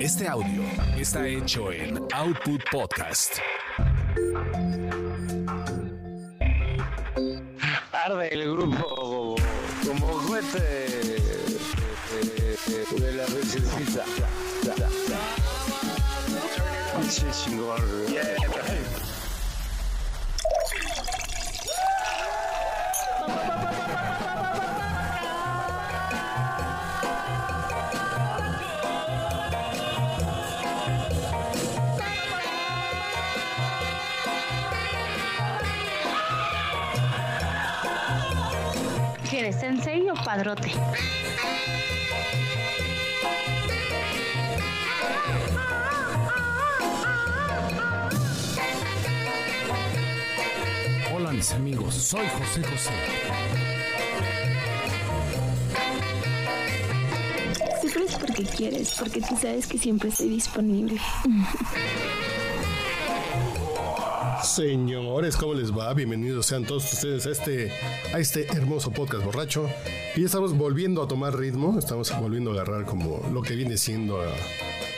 Este audio está hecho en Output Podcast. Arde el grupo como juguete de la princesita. Padrote? Hola mis amigos, soy José José. Sufres porque quieres, porque tú sabes que siempre estoy disponible. Señores, ¿cómo les va? Bienvenidos sean todos ustedes a este, a este hermoso podcast borracho. Y estamos volviendo a tomar ritmo, estamos volviendo a agarrar como lo que viene siendo ah,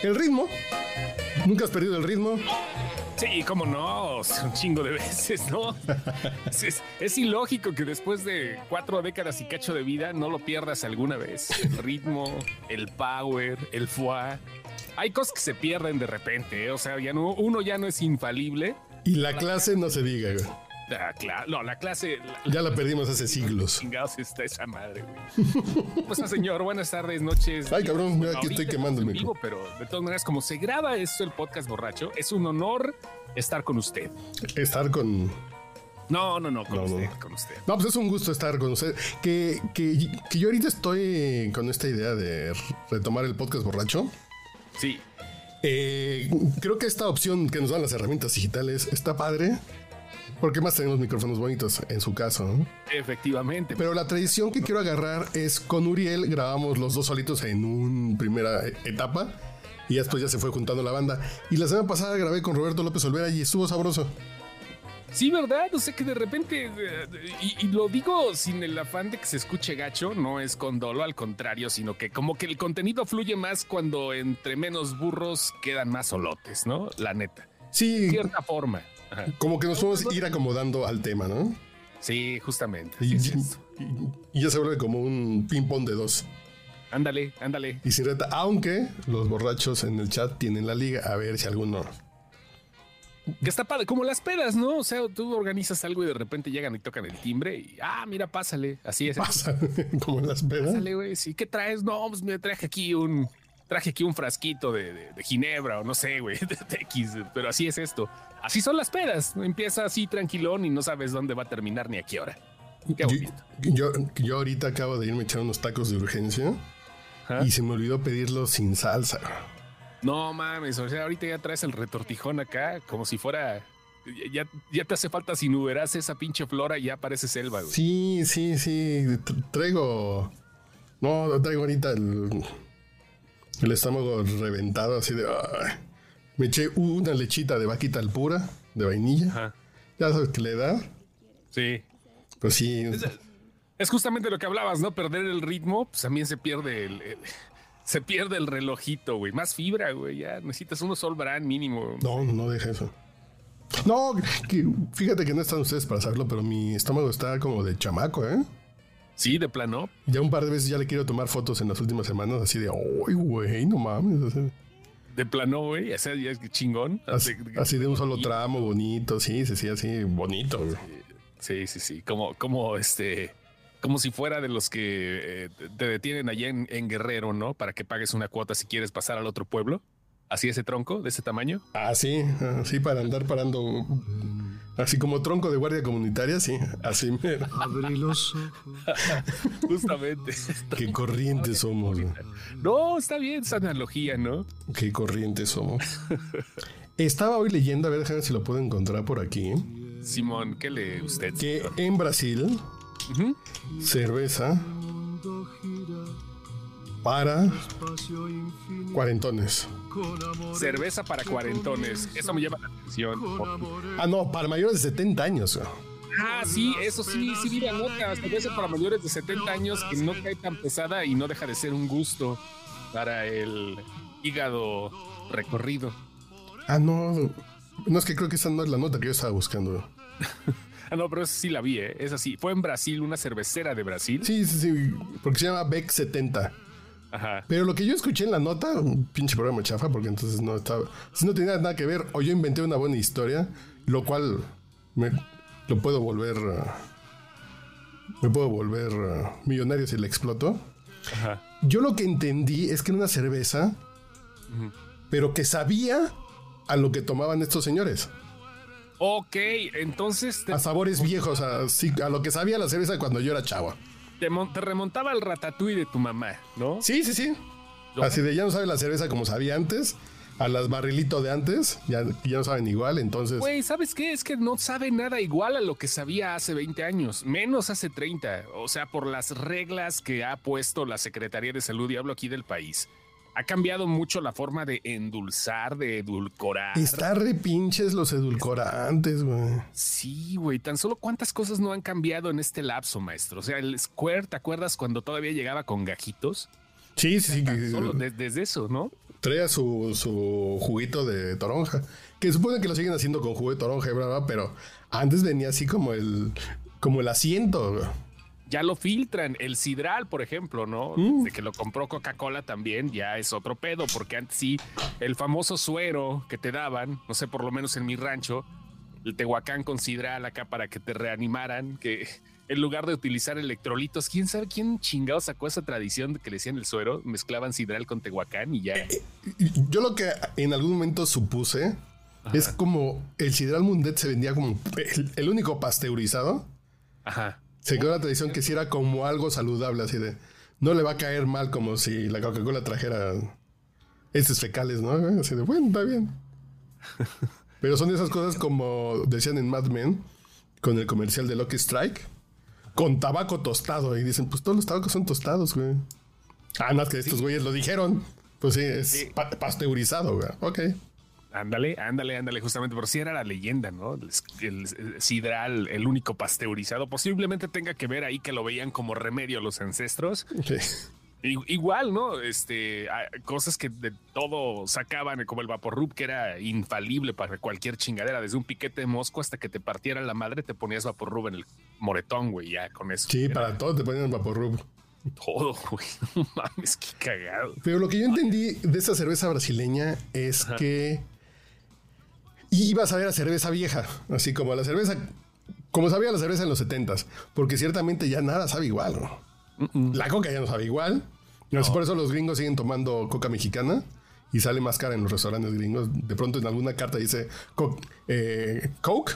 el ritmo. ¿Nunca has perdido el ritmo? Sí, cómo no, un chingo de veces, ¿no? es, es- es ilógico que después de cuatro décadas y cacho de vida no lo pierdas alguna vez. El ritmo, el power, el foie. Hay cosas que se pierden de repente, ¿eh? o sea, ya no, uno ya no es infalible. Y la clase no se diga, güey. Ah, no, la clase, la, Ya la perdimos hace siglos. chingados está esa madre, güey. Pues, señor, buenas tardes, noches. Ay, cabrón, mira, aquí estoy quemando el micro. Pero de todas maneras, como se graba esto, el podcast borracho, es un honor estar con usted. Estar con... No, no, no, con No, no, usted, no. con usted. No, pues es un gusto estar con ustedes. Que, que, que yo ahorita estoy con esta idea de retomar el podcast borracho. Sí, Eh, creo que esta opción que nos dan las herramientas digitales está padre. Porque más tenemos micrófonos bonitos en su caso. ¿no? efectivamente. Pero la tradición que quiero agarrar es con Uriel grabamos los dos solitos en una primera etapa. Y después ya se fue juntando la banda. Y la semana pasada grabé con Roberto López Olvera y estuvo sabroso. Sí, ¿verdad? O sea que de repente, eh, y, y lo digo sin el afán de que se escuche gacho, no es con dolo, al contrario, sino que como que el contenido fluye más cuando entre menos burros quedan más solotes, ¿no? La neta. Sí, Cierta forma. Ajá. como que nos podemos ir acomodando al tema, ¿no? Sí, justamente. Y- y ya se vuelve como un ping-pong de dos. Ándale, ándale. Y sin reta, aunque los borrachos en el chat tienen la liga, a ver si alguno. Que está padre, como las pedas, ¿no? O sea, tú organizas algo y de repente llegan y tocan el timbre y, ah, mira, pásale. Así es. pasa como en las pedas. Pásale, güey. Sí, ¿qué traes? No, pues me traje aquí un. Traje aquí un frasquito de, de- de ginebra o no sé, güey, de X, pero así es esto. Así son las pedas. Empieza así tranquilón y no sabes dónde va a terminar ni a qué hora. Qué Yo, bonito. yo, yo ahorita acabo de irme a echar unos tacos de urgencia y se me olvidó pedirlos sin salsa. No mames, o sea, ahorita ya traes el retortijón acá como si fuera. Ya, ya te hace falta sin uberas esa pinche flora y ya parece selva, güey. Sí, sí, sí. tra- Traigo. No, traigo ahorita el, el estómago reventado así de. ay. Me eché una lechita de vaquita al pura, de vainilla. Ajá. Ya sabes que le da. Sí. Pues sí. Es justamente lo que hablabas, ¿no? Perder el ritmo, pues también se pierde el. el- se pierde el relojito, güey. Más fibra, güey. Ya necesitas uno Sol Brand mínimo. No, no deja eso. No, que- fíjate que no están ustedes para saberlo, pero mi estómago está como de chamaco, ¿eh? Sí, de plano. Ya un par de veces ya le quiero tomar fotos en las últimas semanas, así de, ¡ay, güey! No mames. o sea, De plano, güey. O sea, ya es chingón. así, así de un solo tramo, bonito, sí, sí, sí, así, bonito. güey. Sí, sí, sí. Como, como este. Como si fuera de los que eh, te detienen allá en, en Guerrero, ¿no? Para que pagues una cuota si quieres pasar al otro pueblo. Así ese tronco, de ese tamaño. Así, así para andar parando, así como tronco de guardia comunitaria, sí, así. mero. Abre los ojos. Justamente. Qué corrientes somos. No, está bien esa analogía, ¿no? qué corrientes somos. Estaba hoy leyendo, a ver, déjame ver si lo puedo encontrar por aquí, Simón, ¿qué lee usted? que señor? en Brasil, Cerveza para cuarentones. Cerveza para cuarentones. Eso me llama la atención. Ah, no, para mayores de 70 años. Ah, sí, eso sí, sí vi la nota. Cerveza para mayores de 70 años que no cae tan pesada y no deja de ser un gusto para el hígado recorrido. Ah, no. No es que creo que esa no es la nota que yo estaba buscando. Ah, no, pero esa sí la vi, ¿eh? Es así. Fue en Brasil, una cervecera de Brasil. Sí, sí, sí. Porque se llama Beck 70. Ajá. Pero lo que yo escuché en la nota, un pinche programa chafa, porque entonces no estaba. Si no tenía nada que ver, o yo inventé una buena historia, lo cual me lo puedo volver. ah, me puedo volver ah, millonario si la exploto. Ajá. Yo lo que entendí es que era una cerveza, pero que sabía a lo que tomaban estos señores. Ok, entonces te, A sabores viejos, a, a lo que sabía la cerveza cuando yo era chavo. te mon- te remontaba al ratatouille de tu mamá, ¿no? Sí, sí, sí. Así de ya no sabe la cerveza como sabía antes, a las barrilitos de antes, ya, ya no saben igual, entonces... Güey, ¿sabes qué? Es que no sabe nada igual a lo que sabía hace 20 años, menos hace 30. O sea, por las reglas que ha puesto la Secretaría de Salud, y hablo aquí del país. Ha cambiado mucho la forma de endulzar, de edulcorar. Está re pinches los edulcorantes, güey. Sí, güey, tan solo cuántas cosas no han cambiado en este lapso, maestro. O sea, el Square, ¿te acuerdas cuando todavía llegaba con gajitos? Sí, sí, sí. Solo de- desde eso, ¿no? Traía su, su juguito de toronja. Que supone que lo siguen haciendo con jugo de toronja, bla, bla, pero antes venía así como el, como el asiento. güey. Ya lo filtran. El sidral, por ejemplo, ¿no? De que lo compró Coca-Cola también, ya es otro pedo, porque antes sí, el famoso suero que te daban, no sé, por lo menos en mi rancho, el tehuacán con sidral acá para que te reanimaran, que en lugar de utilizar electrolitos, quién sabe quién chingado sacó esa tradición de que le decían el suero, mezclaban sidral con tehuacán y ya. Y Yo lo que en algún momento supuse es como el Sidral Mundet se vendía como el, el único pasteurizado. Ajá. Se quedó la tradición que si era como algo saludable, así de no le va a caer mal como si la Coca-Cola trajera estos fecales, ¿no? Así de bueno, está bien. Pero son de esas cosas como decían en Mad Men con el comercial de Lucky Strike con tabaco tostado y dicen, pues todos los tabacos son tostados, güey. Ah, no, es que estos güeyes lo dijeron. Pues sí, es pa- pasteurizado, güey. Ok. Ándale, ándale, ándale, justamente, por si era la leyenda, ¿no? El, el- el sidral, el único pasteurizado, posiblemente tenga que ver ahí que lo veían como remedio los ancestros. Sí. Igual, ¿no? Este, cosas que de todo sacaban, como el Vaporrub, que era infalible para cualquier chingadera, desde un piquete de mosco hasta que te partiera la madre, te ponías Vaporrub en el moretón, güey, ya con eso. Sí, Era para todo te ponen vaporrub. todo, güey. No mames, qué cagado. Pero lo que yo entendí de esta cerveza brasileña es que ibas a ver a cerveza vieja, así como la cerveza, como sabía la cerveza en los 70s, porque ciertamente ya nada sabe igual. ¿no? La coca ya no sabe igual. Así Por eso los gringos siguen tomando coca mexicana y sale más cara en los restaurantes gringos. De pronto en alguna carta dice co- eh, Coke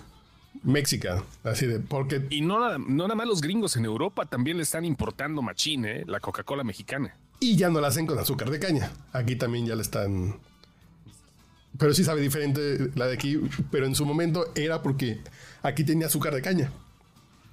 Méxica, así de porque Y no nada, no nada más los gringos en Europa también le están importando machín, ¿eh? La Coca-Cola mexicana. Y ya no la hacen con azúcar de caña. Aquí también ya la están. Pero sí sabe diferente la de aquí. Pero en su momento era porque aquí tenía azúcar de caña.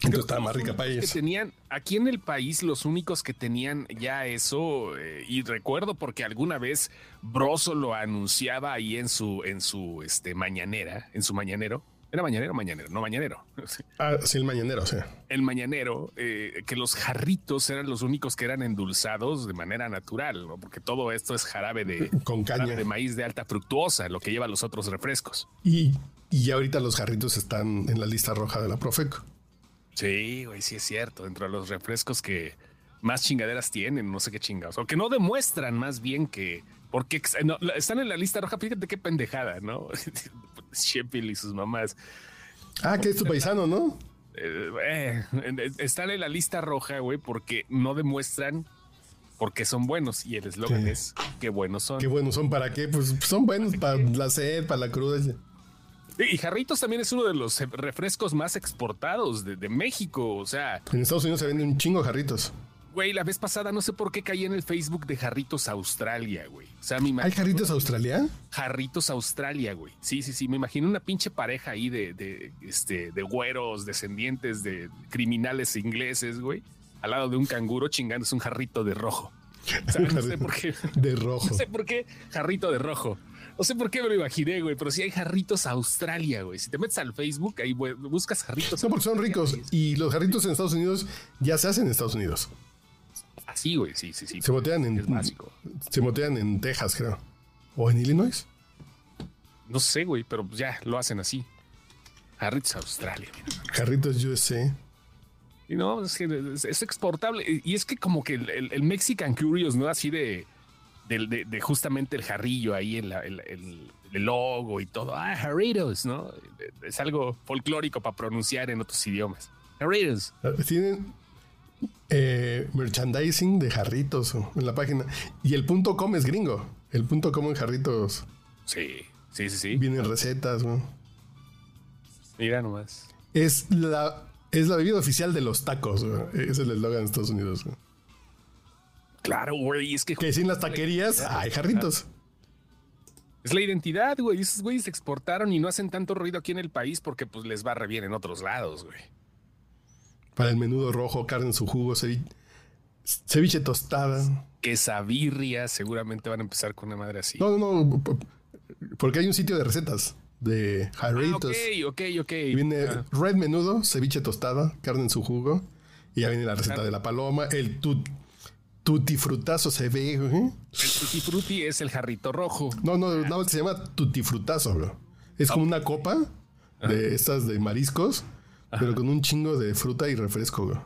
Entonces estaba más rica para que ellos. tenían aquí en el país los únicos que tenían ya eso eh, y recuerdo porque alguna vez Broso lo anunciaba ahí en su en su este mañanera en su mañanero era mañanero o mañanero no mañanero Ah, sí, el mañanero, sea. el mañanero eh, que los jarritos eran los únicos que eran endulzados de manera natural ¿no? porque todo esto es jarabe de Con caña. de maíz de alta fructuosa lo que lleva los otros refrescos Y, y ahorita los jarritos están en la lista roja de la Profeco. Sí, güey, sí es cierto. Dentro de los refrescos que más chingaderas tienen, no sé qué chingados. O que no demuestran más bien que. Porque no, están en la lista roja, fíjate qué pendejada, ¿no? Sheffield y sus mamás. Ah, que es tu paisano, ¿no? Eh, eh, están en la lista roja, güey, porque no demuestran por qué son buenos. Y el eslogan Sí. es qué buenos son. Qué buenos son para qué. Pues son buenos para la sed, para la cruda. Y Jarritos también es uno de los eh, refrescos más exportados de, de México. O sea, En Estados Unidos se venden un chingo de jarritos. Güey, la vez pasada no sé por qué caí en el Facebook de Jarritos Australia, güey. O sea, mi ¿Hay jarritos Australia? Jarritos Australia, güey. Sí, sí, sí. Me imagino una pinche pareja ahí de, de, este, de güeros, descendientes de criminales ingleses, güey. Al lado de un canguro chingándose un jarrito de rojo. O sea, no sé por qué. De rojo. No sé por qué jarrito de rojo. No sé por qué me lo imaginé, güey, pero sí hay jarritos Australia, güey. Si te metes al Facebook, ahí buscas jarritos. No, porque son ricos. Y los jarritos en Estados Unidos ya se hacen en Estados Unidos. Así, güey, sí, sí, sí. Se motean en. Es básico. Se motean en Texas, creo. O en Illinois. No sé, güey, pero pues ya lo hacen así. Jarritos Australia. Jarritos USA. Y no, es que es, es exportable. Y es que como que el, el- el Mexican Curious, ¿no? Así de, de, de justamente el jarrillo ahí, en la- el, el- el logo y todo. Ah, jarritos, ¿no? Es algo folclórico para pronunciar en otros idiomas. Jarritos. Tienen eh, merchandising de jarritos en la página. Y el punto com es gringo. El punto com en jarritos. Sí, sí, sí, sí. Vienen recetas. ¿no? Mira nomás. Es la, es la bebida oficial de los tacos. ¿no? Es el eslogan de Estados Unidos. ¿no? Claro, güey, es que Que sin las taquerías hay jarritos. es la identidad, güey. Esos güeyes se exportaron y no hacen tanto ruido aquí en el país porque pues les va re bien en otros lados, güey. Para el menudo rojo, carne en su jugo, ceviche, ceviche tostada. Quesabirria, seguramente van a empezar con una madre así. No, no, no. Porque hay un sitio de recetas de Ah, jarritos. ok, ok, ok. Y viene Ah, red menudo, ceviche tostada, carne en su jugo. Y ya viene la receta de la paloma. El tut, tutifrutazo se ve, güey. el tutti frutti es el jarrito rojo. No, no, no, se llama tutifrutazo, bro. Es como una copa de estas de mariscos, pero con un chingo de fruta y refresco, güey.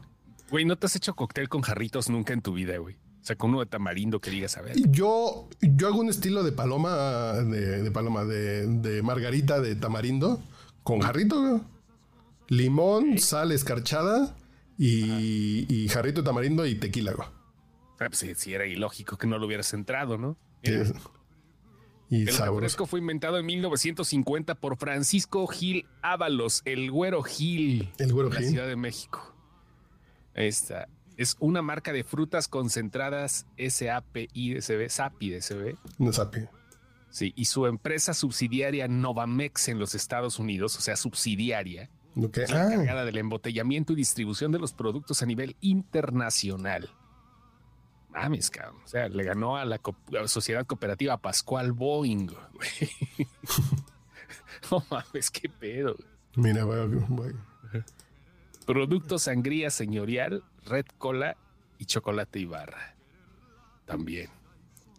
Güey, ¿no te has hecho cóctel con jarritos nunca en tu vida, güey? O sea, con uno de tamarindo que digas, a ver. Yo, yo hago un estilo de paloma, de, de paloma, de, de margarita de tamarindo con jarrito, güey. Limón, sal escarchada y, y jarrito de tamarindo y tequila, güey. Ah, pues sí, sí era ilógico que no lo hubieras entrado, ¿no? Sí. Y el refresco fue inventado en 1950 por Francisco Gil Ábalos, el güero Gil. El Güero de la Gil. Ciudad de México. Ahí está. Es una marca de frutas concentradas SAPI-DSB, SAPI-DSB. No sabe. Sí, y su empresa subsidiaria Novamex en los Estados Unidos, o sea, subsidiaria, que, es la ah, encargada del embotellamiento y distribución de los productos a nivel internacional. Mames, cabrón. O sea, le ganó a la, co- a la sociedad cooperativa Pascual Boeing. güey. no mames, qué pedo. güey. mira. Producto sangría señorial, red cola y chocolate Ibarra. También.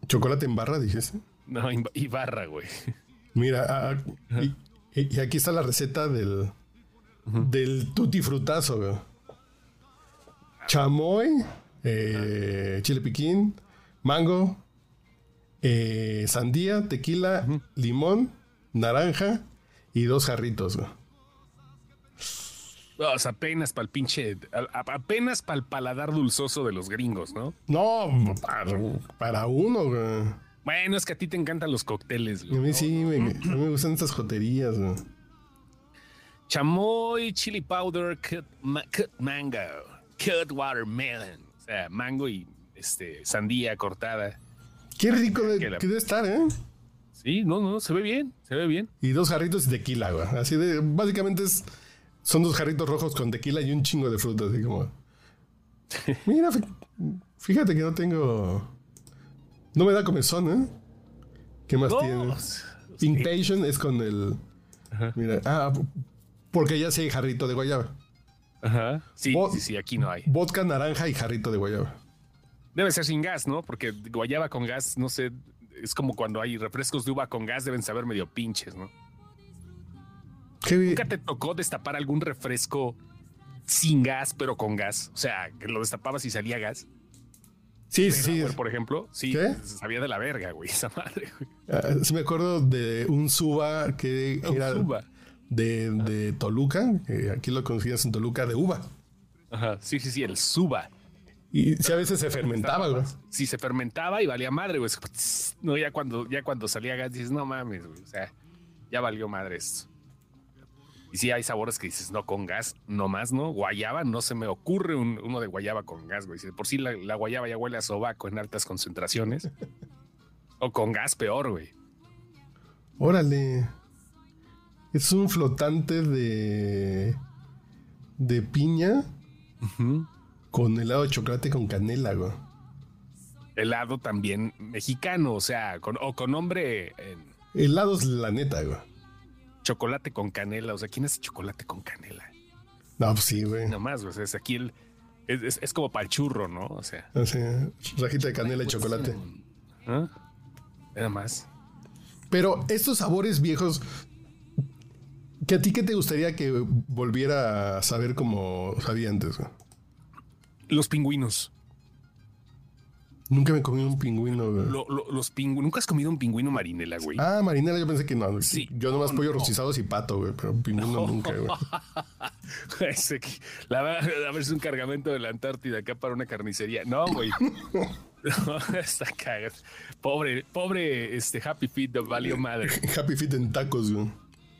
chocolate en barra, dijiste. No, Iba- Ibarra, güey. Mira, ah, y, y aquí está la receta del, del tutti frutazo, güey. Chamoy, eh, chile piquín, mango, eh, sandía, tequila, limón, naranja y dos jarritos, güey. O sea, apenas para el pinche, a- a- apenas para el paladar dulzoso de los gringos, ¿no? No, para, para uno, güey. Bueno, es que a ti te encantan los cócteles. A güey. mí sí, me, a mí me gustan estas joterías, güey. Chamoy, chili powder, cut, ma- cut mango, cut watermelon. Sea, mango y este, sandía cortada. Qué rico de- Que la- que debe estar, ¿eh? Sí, no, no, se ve bien, se ve bien. Y dos jarritos de tequila, güey. Así de, básicamente es, son dos jarritos rojos con tequila y un chingo de fruta, así como. Mira, fí- fíjate que no tengo. No me da comezón, ¿eh? ¿Qué más No, tiene? sí. Impatient es con el. Mira, ah, porque ya sí hay jarrito de guayaba. Ajá. Sí, sí, sí, aquí no hay. Vodka naranja y jarrito de guayaba. Debe ser sin gas, ¿no? Porque guayaba con gas, no sé, es como cuando hay refrescos de uva con gas, deben saber medio pinches, ¿no? Qué bien. ¿Nunca te tocó destapar algún refresco sin gas, pero con gas? O sea, que lo destapabas y salía gas. Sí, sí, por ejemplo, sí, ¿Qué? sabía de la verga, güey, esa madre, güey. Ah, sí me acuerdo de un suba que era Uva. De, de Toluca. aquí lo conocías en Toluca de uva. Ajá, sí, sí, sí, el suba. Y sí, a veces se fermentaba, güey. Sí, se fermentaba y valía madre, güey. No, ya cuando, ya cuando salía gas dices, no mames, güey. O sea, ya valió madre esto. Y sí hay sabores que dices, no, con gas, no más, ¿no? Guayaba, no se me ocurre un- uno de guayaba con gas, güey. Si por sí la, la guayaba ya huele a sobaco en altas concentraciones. o con gas peor, güey. Órale. Es un flotante de. de piña con helado de chocolate con canela, güey. helado también mexicano, o sea, con, o con nombre en Helados, la neta, güey. chocolate con canela. O sea, ¿quién hace chocolate con canela? No, pues sí, güey. Nomás, o sea, es aquí el. Es, es- es como para el churro, ¿no? O sea. Así, rajita de canela y chocolate. ¿ah? Nada más. Pero estos sabores viejos, ¿que a ti qué te gustaría que volviera a saber como sabía antes? güey? Los pingüinos. Nunca me comí un pingüino. güey. Lo- lo- los pingüinos. ¿Nunca has comido un pingüino marinela, güey? Ah, marinela, yo pensé que no. Sí. Yo nomás No, pollo no. rostizados y pato, güey, pero pingüino nunca, güey. La va- a ver, es un cargamento de la Antártida acá para una carnicería. No, güey. No, está cagado. Pobre, pobre este Happy Feet de valió madre. Happy Feet en tacos, güey.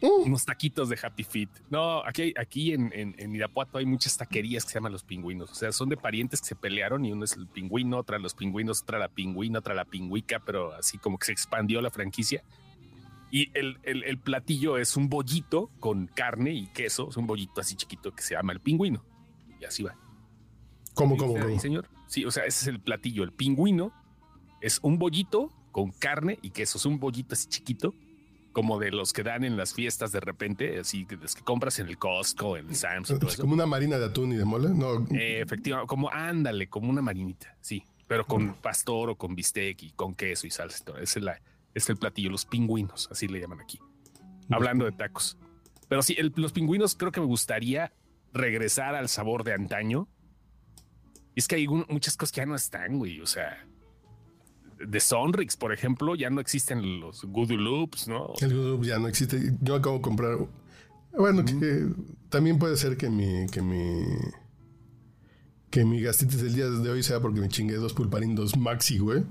Unos taquitos de Happy Feet. No, aquí, aquí en, en, en Irapuato hay muchas taquerías que se llaman los pingüinos. O sea, son de parientes que se pelearon y uno es el pingüino, otra los pingüinos, otra la pingüina, otra la pingüica, pero así como que se expandió la franquicia. Y el, el- el platillo es un bollito con carne y queso. Es un bollito así chiquito que se llama el pingüino. Y así va. ¿Cómo, ¿Dice cómo, cómo? señor? Sí, o sea, ese es el platillo. El pingüino es un bollito con carne y queso. Es un bollito así chiquito, como de los que dan en las fiestas de repente, así que los que compras en el Costco, en el Sam's y todo Es eso. como una marina de atún y de mole. No, Eh, efectivamente, como ándale, como una marinita, sí, pero con pastor o con bistec y con queso y salsa. y todo. Ese es, la, es el platillo, los pingüinos, así le llaman aquí. Hablando de tacos. Pero sí, el- los pingüinos creo que me gustaría regresar al sabor de antaño. Y es que hay un- muchas cosas que ya no están, güey. O sea, de Sonrix, por ejemplo, ya no existen los Goodoo Loops, ¿no? el Goodoo ya no existe. Yo acabo de comprar. Bueno, que también puede ser que mi, que mi. Que mi gastritis del día de hoy sea porque me chingué dos pulparindos maxi, güey.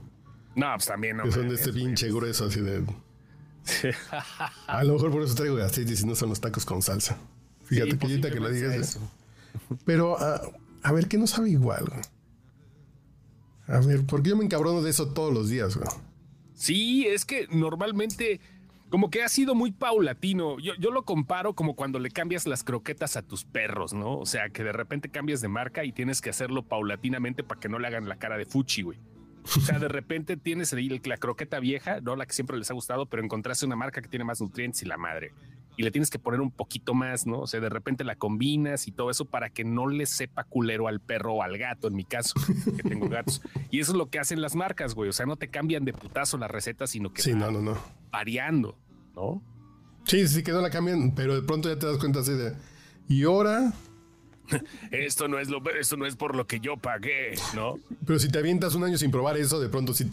No, pues también no. que son de este pinche grueso, así de. A lo mejor por eso traigo gastritis y no son los tacos con salsa. Fíjate Sí, que que lo digas. Pero, ah, a ver, ¿qué no sabe igual? güey? A ver, porque yo me encabrono de eso todos los días, güey. Sí, es que normalmente como que ha sido muy paulatino. Yo, yo lo comparo como cuando le cambias las croquetas a tus perros, ¿no? O sea, que de repente cambias de marca y tienes que hacerlo paulatinamente para que no le hagan la cara de fuchi, güey. O sea, de repente tienes la croqueta vieja, no la que siempre les ha gustado, pero encontraste una marca que tiene más nutrientes y la madre. Y le tienes que poner un poquito más, ¿no? O sea, de repente la combinas y todo eso para que no le sepa culero al perro o al gato, en mi caso, que tengo gatos. Y eso es lo que hacen las marcas, güey. O sea, no te cambian de putazo la receta, sino que Sí, no, no, no. variando, ¿no? Sí, sí, que no la cambian, pero de pronto ya te das cuenta así de. Y ahora, Esto no es lo, esto no es por lo que yo pagué, ¿no? pero si te avientas un año sin probar eso, de pronto sí,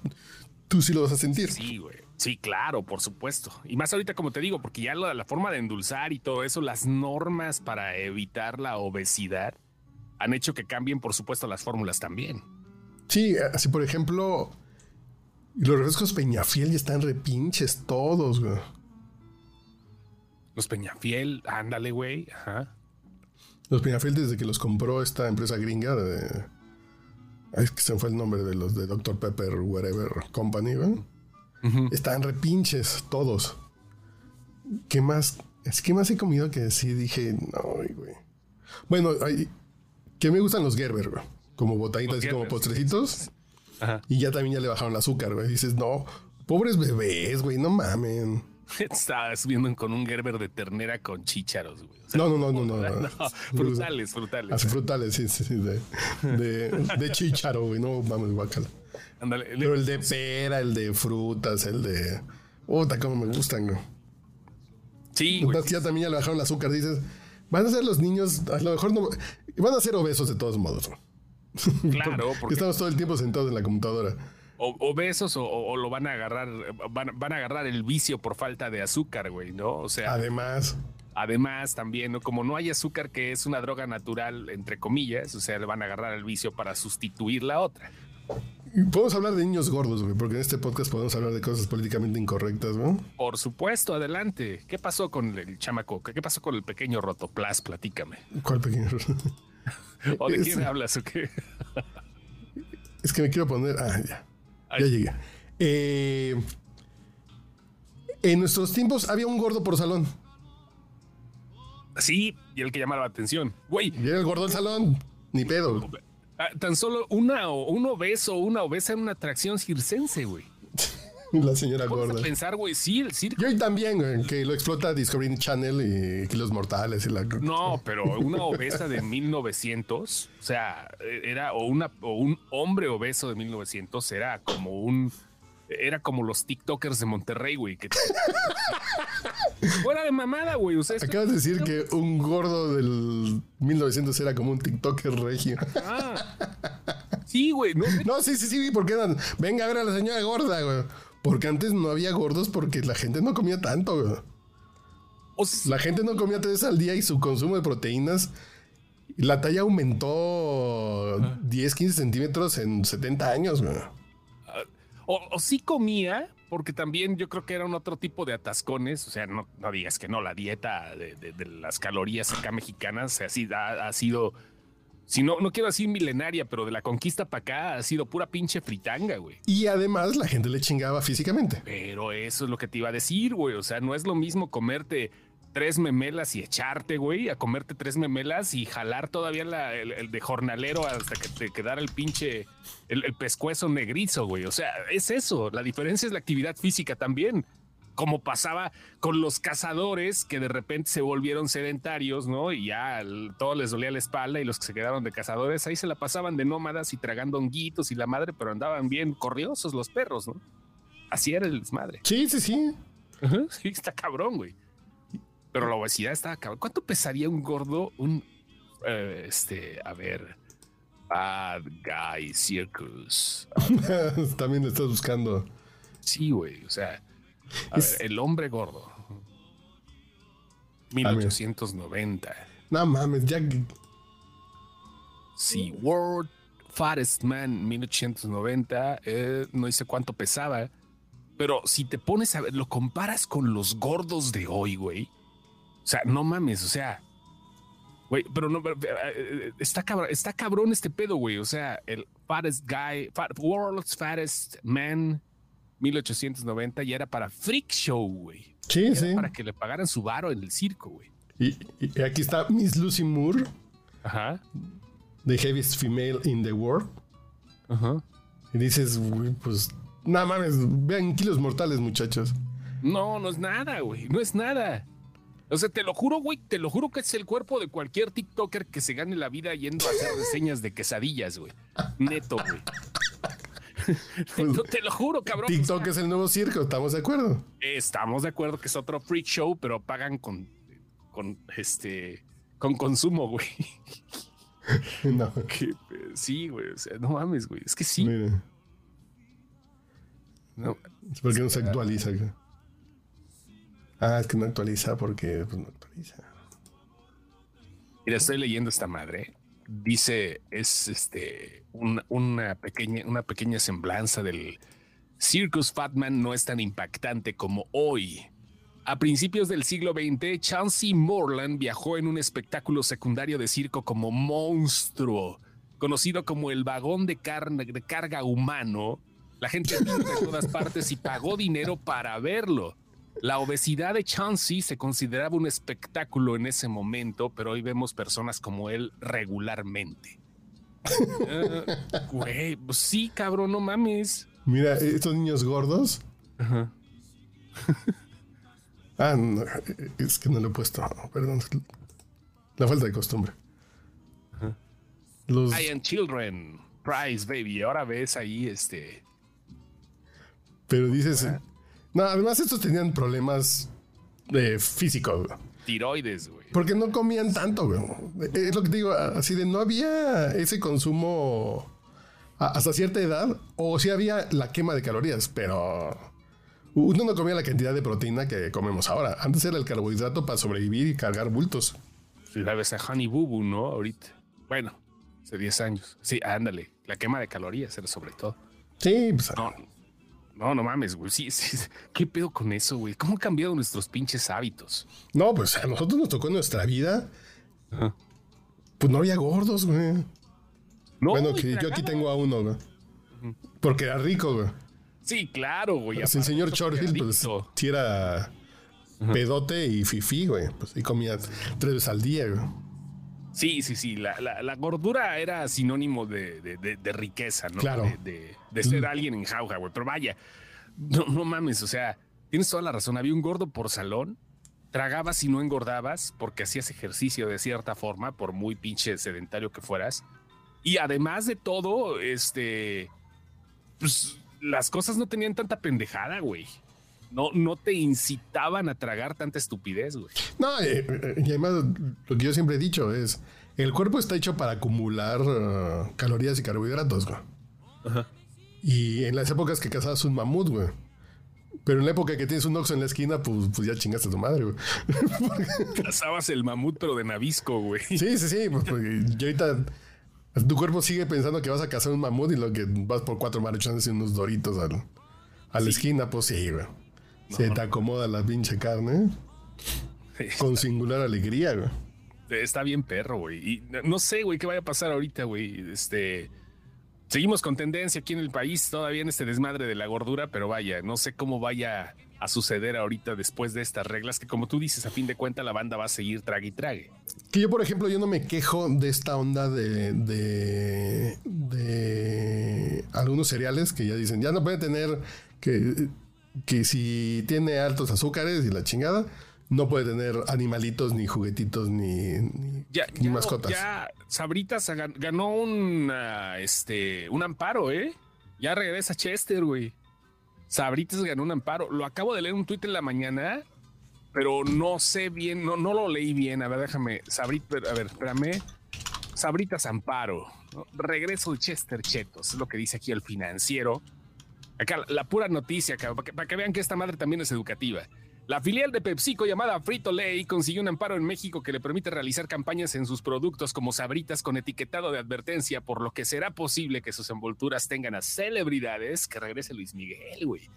tú sí lo vas a sentir. Sí, güey. Sí, claro, por supuesto. Y más ahorita, como te digo, porque ya la, la forma de endulzar y todo eso, las normas para evitar la obesidad han hecho que cambien, por supuesto, las fórmulas también. Sí, así por ejemplo, los refrescos Peñafiel ya están repinches todos, güey. Los Peñafiel, ándale, güey. Ajá. Los Peñafiel desde que los compró esta empresa gringa de... Es que se fue el nombre de los de Dr. Pepper, whatever company, güey. Están repinches todos. ¿Qué más? Es que más he comido que sí dije, no, güey. Bueno, hay, que me gustan los Gerber, güey. Como botaditas, Los así como sí, postrecitos. Ajá. Y ya también ya le bajaron el azúcar, güey. Dices, no, pobres bebés, güey, no mamen. Estabas viendo con un Gerber de ternera con chícharos, güey. O sea, No, no, no, no, no. frutales, frutales. Así frutales, sí, sí, sí. De, de, de chícharo, güey. No mames, guacala. Ándale. Pero el de pera, el de frutas, el de. Puta, cómo me gustan, güey. Sí, güey. ya también ya le bajaron el azúcar. Dices, van a ser los niños, a lo mejor no. Van a ser obesos de todos modos, güey. Claro, Porque porque estamos todo el tiempo sentados en la computadora. O, obesos o, o- o lo van a agarrar, van, van a agarrar el vicio por falta de azúcar, güey, ¿no? O sea, Además, además también, ¿no? Como no hay azúcar, que es una droga natural, entre comillas, o sea, le van a agarrar el vicio para sustituir la otra. podemos hablar de niños gordos, güey, porque en este podcast podemos hablar de cosas políticamente incorrectas, ¿no? Por supuesto, adelante. ¿Qué pasó con el chamaco? ¿Qué pasó con el pequeño Rotoplas? Platícame. ¿Cuál pequeño? ¿O de Es- quién hablas o qué? Es que me quiero poner. Ah, ya. Ya llegué. Eh, en nuestros tiempos había un gordo por salón. Sí, y el que llamaba la atención. Güey, Y era el gordo del salón. Ni pedo. Ah, tan solo una o un obeso o una obesa en una atracción circense, güey. La señora gorda. a pensar, güey, sí, el circo. Y hoy también, güey, que lo explota Discovery Channel y Kilos Mortales y la... No, pero una obesa de 1900, o sea, era o una o un hombre obeso de 1900 era como un era como los TikTokers de Monterrey, güey, que fuera de mamada, güey, Acabas de decir que un gordo del 1900 era como un TikToker regio. Ah. Sí, güey, no, No, sí, sí, sí, porque eran. Venga a ver a la señora gorda, güey. Porque antes no había gordos porque la gente no comía tanto, güey. o sea, La gente no comía tres al día y su consumo de proteínas. La talla aumentó 10, 15 centímetros en 70 años, güey. o, o sí comía, porque también yo creo que era un otro tipo de atascones. O sea, no, no digas que no, la dieta de, de- de las calorías acá mexicanas así ha, ha sido, si no, no quiero decir milenaria, pero de la conquista para acá ha sido pura pinche fritanga, güey. Y además la gente le chingaba físicamente. Pero eso es lo que te iba a decir, güey. O sea, no es lo mismo comerte tres memelas y echarte, güey, a comerte tres memelas y jalar todavía la- el, el de jornalero hasta que te quedara el pinche, el, el pescuezo negrizo, güey. O sea, es eso. La diferencia es la actividad física también. Como pasaba con los cazadores que de repente se volvieron sedentarios, ¿no? Y ya el- todo les dolía la espalda y los que se quedaron de cazadores ahí se la pasaban de nómadas y tragando honguitos y la madre, pero andaban bien corriosos los perros, ¿no? Así era el desmadre. Sí, sí, sí. Sí, está cabrón, güey. Pero la obesidad está cabrón. ¿Cuánto pesaría un gordo? Un, eh, este, a ver, Bad Guy Circus. También lo estás buscando. Sí, güey. O sea, a Es- ver, el hombre gordo. 1890. No mames, ya. Sí, World Fattest Man 1890. eh, no sé cuánto pesaba. Pero si te pones a ver, lo comparas con los gordos de hoy, güey. O sea, no mames, o sea. Güey, pero no, pero, eh, eh, está cabrón, está cabrón este pedo, güey. O sea, el fattest guy, fat- world's fattest man, 1890, ya era para freak show, güey. Sí, Era sí. Para que le pagaran su varo en el circo, güey. Y, y aquí está Miss Lucy Moore, Ajá, the heaviest female in the world. ajá. Y dices, güey, pues. No mames, vean kilos mortales, muchachos. No, no es nada, güey. No es nada. O sea, te lo juro, güey, te lo juro que es el cuerpo de cualquier TikToker que se gane la vida yendo a hacer reseñas de quesadillas, güey. Neto, güey. Neto, te lo juro, cabrón. TikTok O sea, es el nuevo circo, ¿estamos de acuerdo? Estamos de acuerdo que es otro freak show, pero pagan con, con este, con consumo, güey. No. Que, eh, sí, güey. O sea, no mames, güey. Es que sí. Mira, No, es porque no se actualiza. güey. Ah, es que no actualiza porque pues, no actualiza. Mira, estoy leyendo esta madre. Dice, es este una, pequeña, una pequeña semblanza del Circus Fatman no es tan impactante como hoy. A principios del siglo XX, Chauncey Morland viajó en un espectáculo secundario de circo como monstruo, conocido como el vagón de, de carga humano. La gente vino de todas partes y pagó dinero para verlo. La obesidad de Chauncey se consideraba un espectáculo en ese momento, pero hoy vemos personas como él regularmente. Eh, Güey, pues sí, cabrón, no mames. Mira, estos niños gordos. Ah, no, es que no lo he puesto. Perdón. La falta de costumbre. Los, I am children, prize baby. Ahora ves ahí este. pero dices. No, además estos tenían problemas de físicos. Tiroides, güey. Porque no comían tanto, güey. Es lo que te digo, así de no había ese consumo hasta cierta edad, o sí había la quema de calorías, pero uno no comía la cantidad de proteína que comemos ahora. Antes era el carbohidrato para sobrevivir y cargar bultos. La ves a Honey Boo, ¿no? Ahorita. Bueno, hace 10 años. Sí, ándale. La quema de calorías era sobre todo. Sí, pues, No, no, no mames, güey. Sí, sí. ¿Qué pedo con eso, güey? ¿Cómo han cambiado nuestros pinches hábitos? no, pues a nosotros nos tocó en nuestra vida. Pues no había gordos, güey. No, bueno, y que yo aquí tengo a uno, güey. Porque era rico, güey. Sí, claro, güey. Así el señor eso Churchill, pues, sí era pedote y fifí, güey. Pues sí comía tres veces al día, güey. Sí, sí, sí. La, la- la gordura era sinónimo de, de- de- de riqueza, ¿no? Claro. De, ser alguien en jauja, güey. Pero vaya, no, no mames, o sea, tienes toda la razón. Había un gordo por salón, tragabas y no engordabas porque hacías ejercicio de cierta forma, por muy pinche sedentario que fueras. Y además de todo, este, pues las cosas no tenían tanta pendejada, güey. No, no te incitaban a tragar tanta estupidez, güey. No, eh, eh, y además lo que yo siempre he dicho es, el cuerpo está hecho para acumular eh, calorías y carbohidratos, güey. Y en las épocas que cazabas un mamut, güey. Pero en la época que tienes un oxo en la esquina, pues, pues ya chingaste a tu madre, güey. Cazabas el mamut, pero de Navisco, güey. Sí, sí, sí. pues, porque ya ahorita tu cuerpo sigue pensando que vas a cazar un mamut y lo que vas por cuatro maruchanes y unos doritos al- a la esquina, pues sí, güey. Se te acomoda la pinche carne con singular alegría, güey. Está bien perro, güey. Y no sé, güey, qué vaya a pasar ahorita, güey. Este. Seguimos con tendencia aquí en el país, todavía en este desmadre de la gordura, pero vaya, no sé cómo vaya a suceder ahorita después de estas reglas, que como tú dices, a fin de cuentas la banda va a seguir trague y trague. Que yo, por ejemplo, yo no me quejo de esta onda de, de, de algunos cereales que ya dicen, ya no puede tener que, que si tiene altos azúcares y la chingada, no puede tener animalitos, ni juguetitos, ni, ni, Ya, ni ya, mascotas. ya Sabritas gan- ganó un, ah, este, un amparo, ¿eh? Ya regresa Chester, güey. Sabritas ganó un amparo. Lo acabo de leer un tuit en la mañana, pero no sé bien, no, no lo leí bien. A ver, déjame. Sabritas, a ver, espérame. Sabritas amparo. ¿no? Regreso de Chester Chetos, es lo que dice aquí el financiero. Acá la, pura noticia, cabrón, para que, vean que esta madre también es educativa. La filial de PepsiCo llamada Frito Lay consiguió un amparo en México que le permite realizar campañas en sus productos como sabritas con etiquetado de advertencia, por lo que será posible que sus envolturas tengan a celebridades, que regrese Luis Miguel, güey,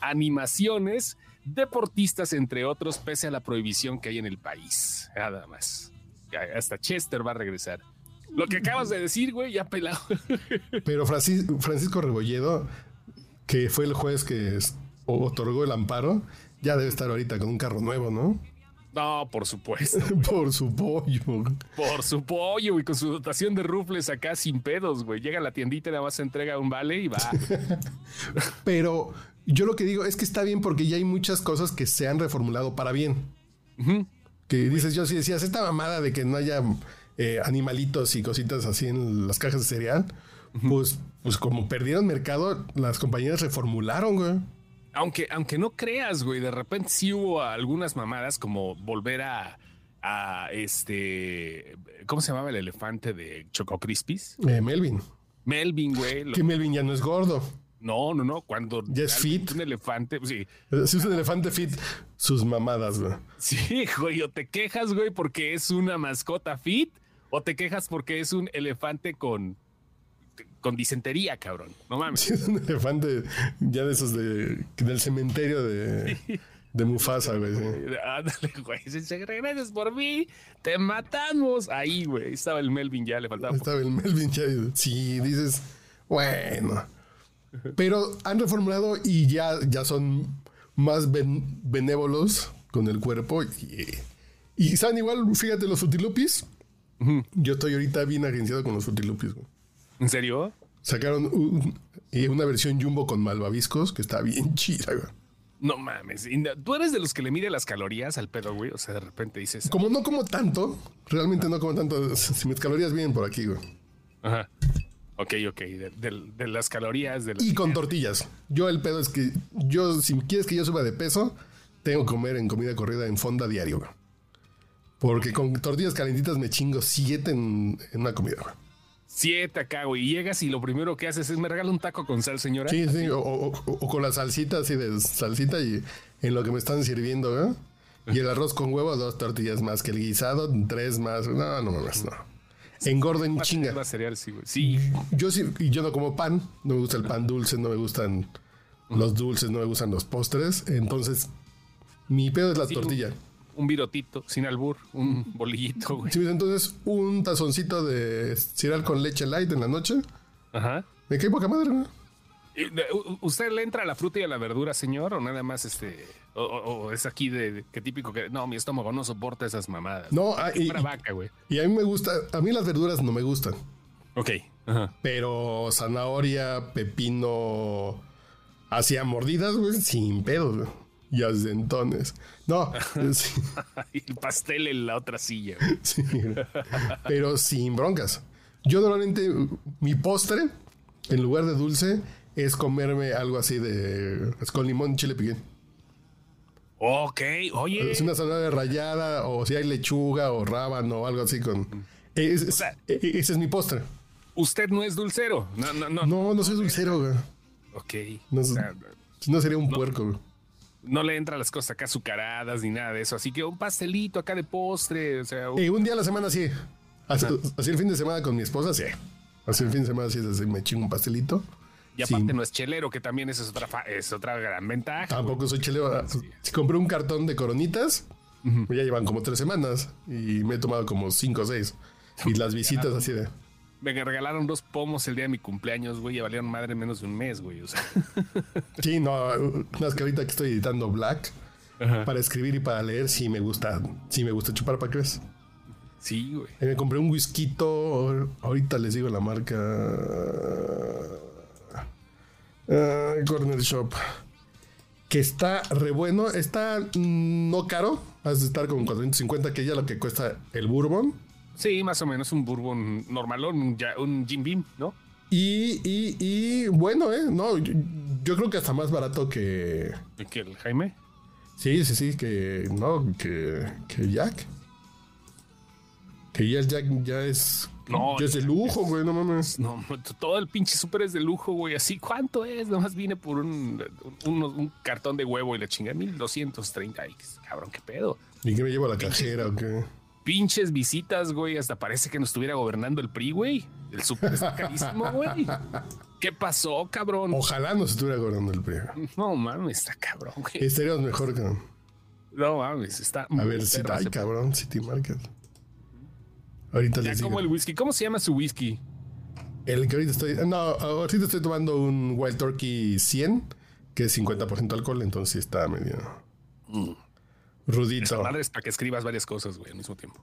animaciones, deportistas, entre otros, pese a la prohibición que hay en el país. Nada más. Hasta Chester va a regresar. Lo que acabas de decir, güey, ya pelado. Pero Francis- Francisco Rebolledo, que fue el juez que otorgó el amparo, ya debe estar ahorita con un carro nuevo, ¿no? No, por supuesto. Por su pollo. Por su pollo y con su dotación de rufles acá sin pedos, güey. Llega a la tiendita, nada más se entrega un vale y va. Pero yo lo que digo es que está bien porque ya hay muchas cosas que se han reformulado para bien. Que dices, yo si decías, esta mamada de que no haya eh, animalitos y cositas así en las cajas de cereal, pues, pues como perdieron mercado, las compañías reformularon, güey. aunque, aunque no creas, güey, de repente sí hubo algunas mamadas como volver a, a este. ¿Cómo se llamaba el elefante de Choco Crispis? Eh, Melvin. Melvin, güey. lo- Que Melvin ya no es gordo. No, no, no. Cuando Ya es fit. un elefante, sí, Si usa un elefante fit, sus mamadas, güey. sí, güey, o te quejas, güey, porque es una mascota fit, o te quejas porque es un elefante con, con disentería, cabrón. No mames. Si es un elefante ya de esos de, del cementerio de, de Mufasa, güey. sí. Ándale, güey. Si regresas por mí, te matamos. Ahí, güey. Estaba el Melvin ya, le faltaba. Estaba el Melvin ya. Sí, dices, bueno. Pero han reformulado y ya, ya son más ben- benévolos con el cuerpo. Y, y saben igual, fíjate, los frutilupis. Yo estoy ahorita bien agenciado con los frutilupis. güey. ¿En serio? Sacaron un- eh, una versión jumbo con malvaviscos que está bien chida, güey. No mames. Tú eres de los que le mide las calorías al pedo, güey. O sea, de repente dices. Como no como tanto, realmente no como tanto. Si mis calorías vienen por aquí, güey. Ajá. Ok, ok. De, de- de las calorías. De las- Y con tortillas. Yo el pedo es que yo, si quieres que yo suba de peso, tengo que comer en comida corrida en fonda diario. güey. Porque con tortillas calentitas me chingo siete en, en una comida. güey. Siete acá, güey. Y llegas y lo primero que haces es me regala un taco con sal, señora. Sí, sí. O, o- o- o con la salsita así de salsita y en lo que me están sirviendo. güey. Y el arroz con huevo, dos tortillas más que el guisado, tres más. No, no mames, no. Engordo en chinga. Cereal, sí, güey. Sí. Yo sí, y yo no como pan, no me gusta el pan dulce, no me gustan los dulces, no me gustan los postres. Entonces, mi pedo es la Sí, tortilla. Un virotito, sin albur, un bolillito, güey. Sí, entonces, un tazoncito de cereal con leche light en la noche, Ajá. me cae poca madre, güey. U- ¿Usted le entra a la fruta y a la verdura, señor? ¿O nada más este? O, o- o es aquí de, de- que típico que no, mi estómago no soporta esas mamadas. No, ah, y, Para vaca, güey. y a mí me gusta, a mí las verduras no me gustan, Ok. Ajá. pero zanahoria, pepino, hacia mordidas, güey, sin pedos, güey. Y. No, sí, Y el pastel en la otra silla. sí, pero sin broncas. Yo normalmente, mi postre, en lugar de dulce, es comerme algo así de, es con limón y chile piquín. Ok, oye. Es una zanahoria rallada, o si hay lechuga o rábano o algo así con... Es- sea- e- ese es mi postre. Usted no es dulcero. No, no, no. No, no soy dulcero, güey. Ok. No, O sea, si no sería un puerco, güey. No le entra las cosas acá azucaradas ni nada de eso. Así que un pastelito acá de postre. O sea, Eh, un día a la semana sí. Así, así el fin de semana con mi esposa, sí. Así el fin de semana sí, así me chingo un pastelito. y sí. aparte no es chelero, que también es otra, fa- es otra gran ventaja. Tampoco soy cheleo. Si compré un cartón de coronitas, ya llevan como tres semanas y me he tomado como cinco o seis. Y las visitas así de... Me regalaron dos pomos el día de mi cumpleaños, güey, y valieron madre en menos de un mes, güey. O sea, Sí, no, más que ahorita que estoy editando Black, para escribir y para leer, sí me gusta, sí me gusta chupar para crees. sí, güey. Eh, Me compré un whisky, ahorita les digo la marca. Corner Shop. Que está re bueno. Está mm, no caro. Has de estar con 450, que ya lo que cuesta el bourbon. Sí, más o menos un bourbon normalón, un, Jim Beam, ¿no? Y, y, y bueno, ¿eh? No, yo, yo creo que hasta más barato que. Que el Jaime. Sí, sí, sí, que. No, que, que Jack. Que ya Jack ya es. No, ya es de lujo, güey, no mames. No, todo el pinche súper es de lujo, güey. Así, ¿cuánto es? Nomás vine por un, un, un cartón de huevo y la chinga 1230. Ay, cabrón, qué pedo. ¿Y qué me llevo a la cajera o qué? Pinches visitas, güey. Hasta parece que nos estuviera gobernando el PRI, güey. El súper está carísimo, güey. ¿Qué pasó, cabrón? Ojalá nos estuviera cobrando el premio. No mames, está cabrón, güey. Estaríamos mejor, cabrón. No mames, está. A ver, si perro ay, ese- cabrón, City Market. Ahorita Ya les digo. como el whisky. ¿Cómo se llama su whisky? El que ahorita estoy. No, ahorita estoy tomando un Wild Turkey 100, que es 50% alcohol, entonces sí está medio. Rudito. Madre es para que escribas varias cosas, güey, al mismo tiempo.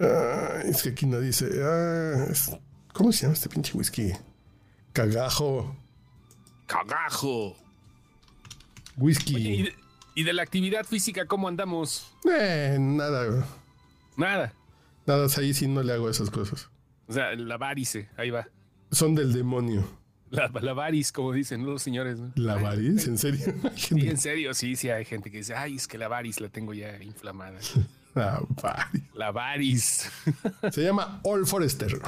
Ah, es que aquí no dice. ah, es- ¿Cómo se llama este pinche whisky? Cagajo. ¡Cagajo! Whisky. ¿Y de, y de la actividad física cómo andamos? Eh, nada, güey. Nada. Nada, ahí sí no le hago esas cosas. O sea, la varice, ahí va. Son del demonio. La, la varis, como dicen los señores. ¿no? ¿La varis? ¿En serio? Sí, en serio, sí, sí, hay gente que dice, ay, es que la varis la tengo ya inflamada. La varis. La varis. Se llama All Forester.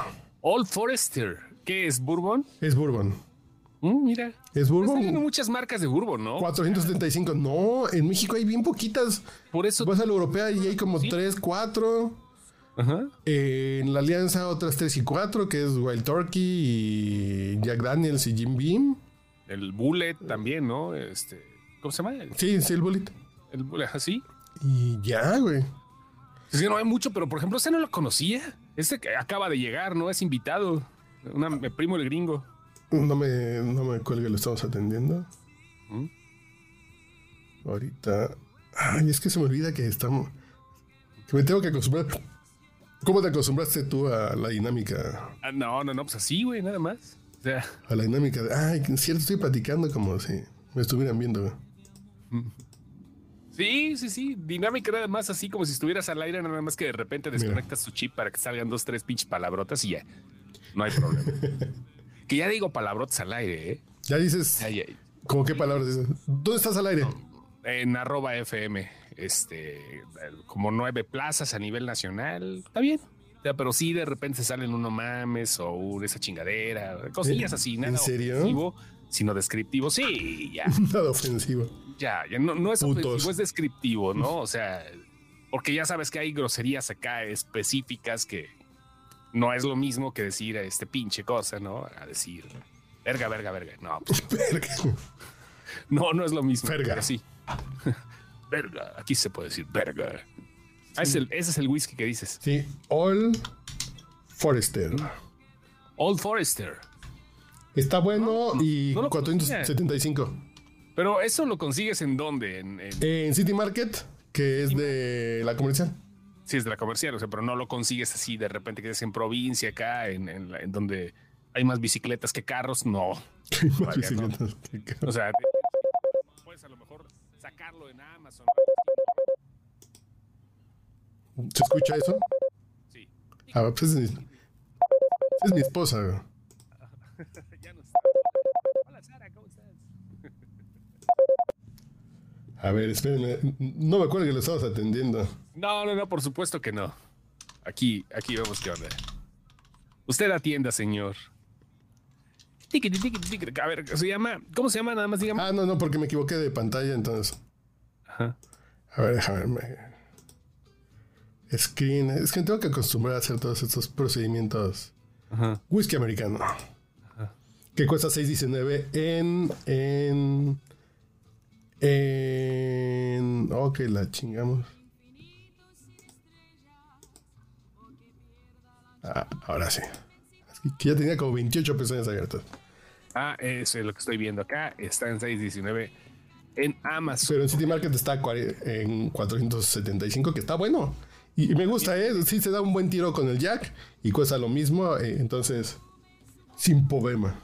Old Forester. ¿Qué es? ¿Bourbon? Es Bourbon. Mm, mira. Es Están Bourbon. muchas marcas de Bourbon, ¿no? 475. No, en México hay bien poquitas. Por eso. Vas a la europea y hay como 3, 4. Ajá. en la alianza otras 3 y 4, que es Wild Turkey y Jack Daniels y Jim Beam. El Bullet también, ¿no? Este. ¿Cómo se llama? Sí, sí, el bullet. el Bullet, así. Y ya, güey. Es que no hay mucho, pero por ejemplo, ese no lo conocía. Este que acaba de llegar, ¿no? Es invitado. Una, mi primo el gringo. No me, no me cuelgue, lo estamos atendiendo. ¿Mm? Ahorita. Ay, es que se me olvida que estamos. Que me tengo que acostumbrar. ¿Cómo te acostumbraste tú a la dinámica? Ah, no, no, no, pues así, güey, nada más. O sea, A la dinámica de. Ay, cierto, estoy platicando como si me estuvieran viendo. sí, sí, sí. Dinámica nada más así como si estuvieras al aire, nada más que de repente desconectas tu chip para que salgan dos, tres pinches palabrotas y ya. No hay problema. que ya digo palabrotas al aire, ¿eh? Ya dices. Ay, ay. ¿Cómo qué palabras dices? ¿Dónde estás al aire? En arroba FM, este, como nueve plazas a nivel nacional. Está bien. O sea, pero sí de repente se salen uno mames o un esa chingadera, cosillas ¿En- así, en nada serio? ofensivo, sino descriptivo. Sí, ya, Nada ofensivo. ya, ya no, no es Putos. ofensivo, es descriptivo, ¿no? O sea, porque ya sabes que hay groserías acá específicas que no es lo mismo que decir este pinche cosa, ¿no? A decir verga, verga, verga. No, pues, Verga. no, no es lo mismo. Verga. pero sí. Verga, aquí se puede decir verga. Ah, es el- ese es el whisky que dices. Sí, All Forester. Old Forester. Está bueno y no lo 475. Pero eso lo consigues en dónde? En, en- En City Market, que es de la comercial. sí, es de la comercial, o sea, pero no lo consigues así de repente que es en provincia acá, en, en la- en donde hay más bicicletas que carros, no. Más Vaya, no. bicicletas que ca- O sea, sacarlo en Amazon. ¿Se escucha eso? Sí, Ah, pues es mi, es mi esposa. ya no está. Hola Sara, ¿cómo estás? A ver, espérenme. No me acuerdo que lo estabas atendiendo. No, no, no, por supuesto que no. Aquí, aquí vemos qué onda. Usted atienda, señor. A ver, se llama, ¿cómo se llama? Nada más dígame. Ah, no, no, porque me equivoqué de pantalla, entonces. Ajá. A ver, déjame. me- Screen. Es que me tengo que acostumbrar a hacer todos estos procedimientos. Ajá. Whisky americano. Que cuesta 6.19 en. En. En. Ok, la chingamos. Ah, ahora sí. Es que- ya tenía como 28 pesos abiertas. Ah, eso es lo que estoy viendo acá. Está en 619 en Amazon. Pero en City Market está en 475, que está bueno. Y me gusta, ¿eh? Sí se da un buen tiro con el jack y cuesta lo mismo, eh, entonces, sin problema.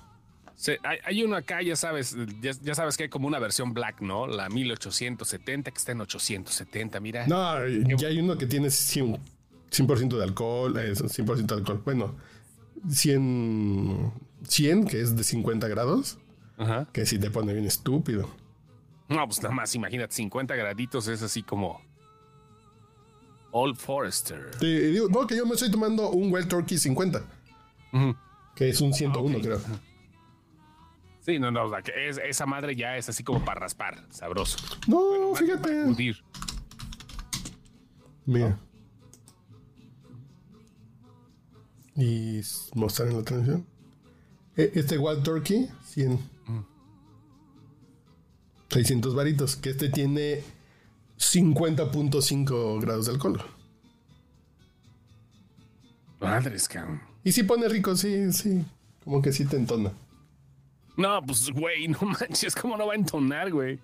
Se- hay, hay uno acá, ya sabes, ya, ya sabes que hay como una versión black, ¿no? La 1870 que está en 870, mira. No, ya hay uno que tiene 100%, 100 de alcohol, eh, 100% de alcohol. Bueno, 100, 100, que es de 50 grados, Ajá. que sí te pone bien estúpido. No, pues nada más, imagínate, 50 graditos es así como Old Forester. Te digo, no, que yo me estoy tomando un Wild Turkey 50, Ujú. que es un 101, Ok. creo. Sí, no, no, o sea, que es- esa madre ya es así como para raspar, sabroso. No, fíjate. Hundir. Mira. Y s- mostrar en la transmisión. E- Este Wild Turkey, 100. 600 varitos, que este tiene 50.5 grados de alcohol. Madres, cabrón. Y si pone rico, sí, sí. Como que sí te entona. No, pues, güey, no manches, ¿cómo no va a entonar, güey?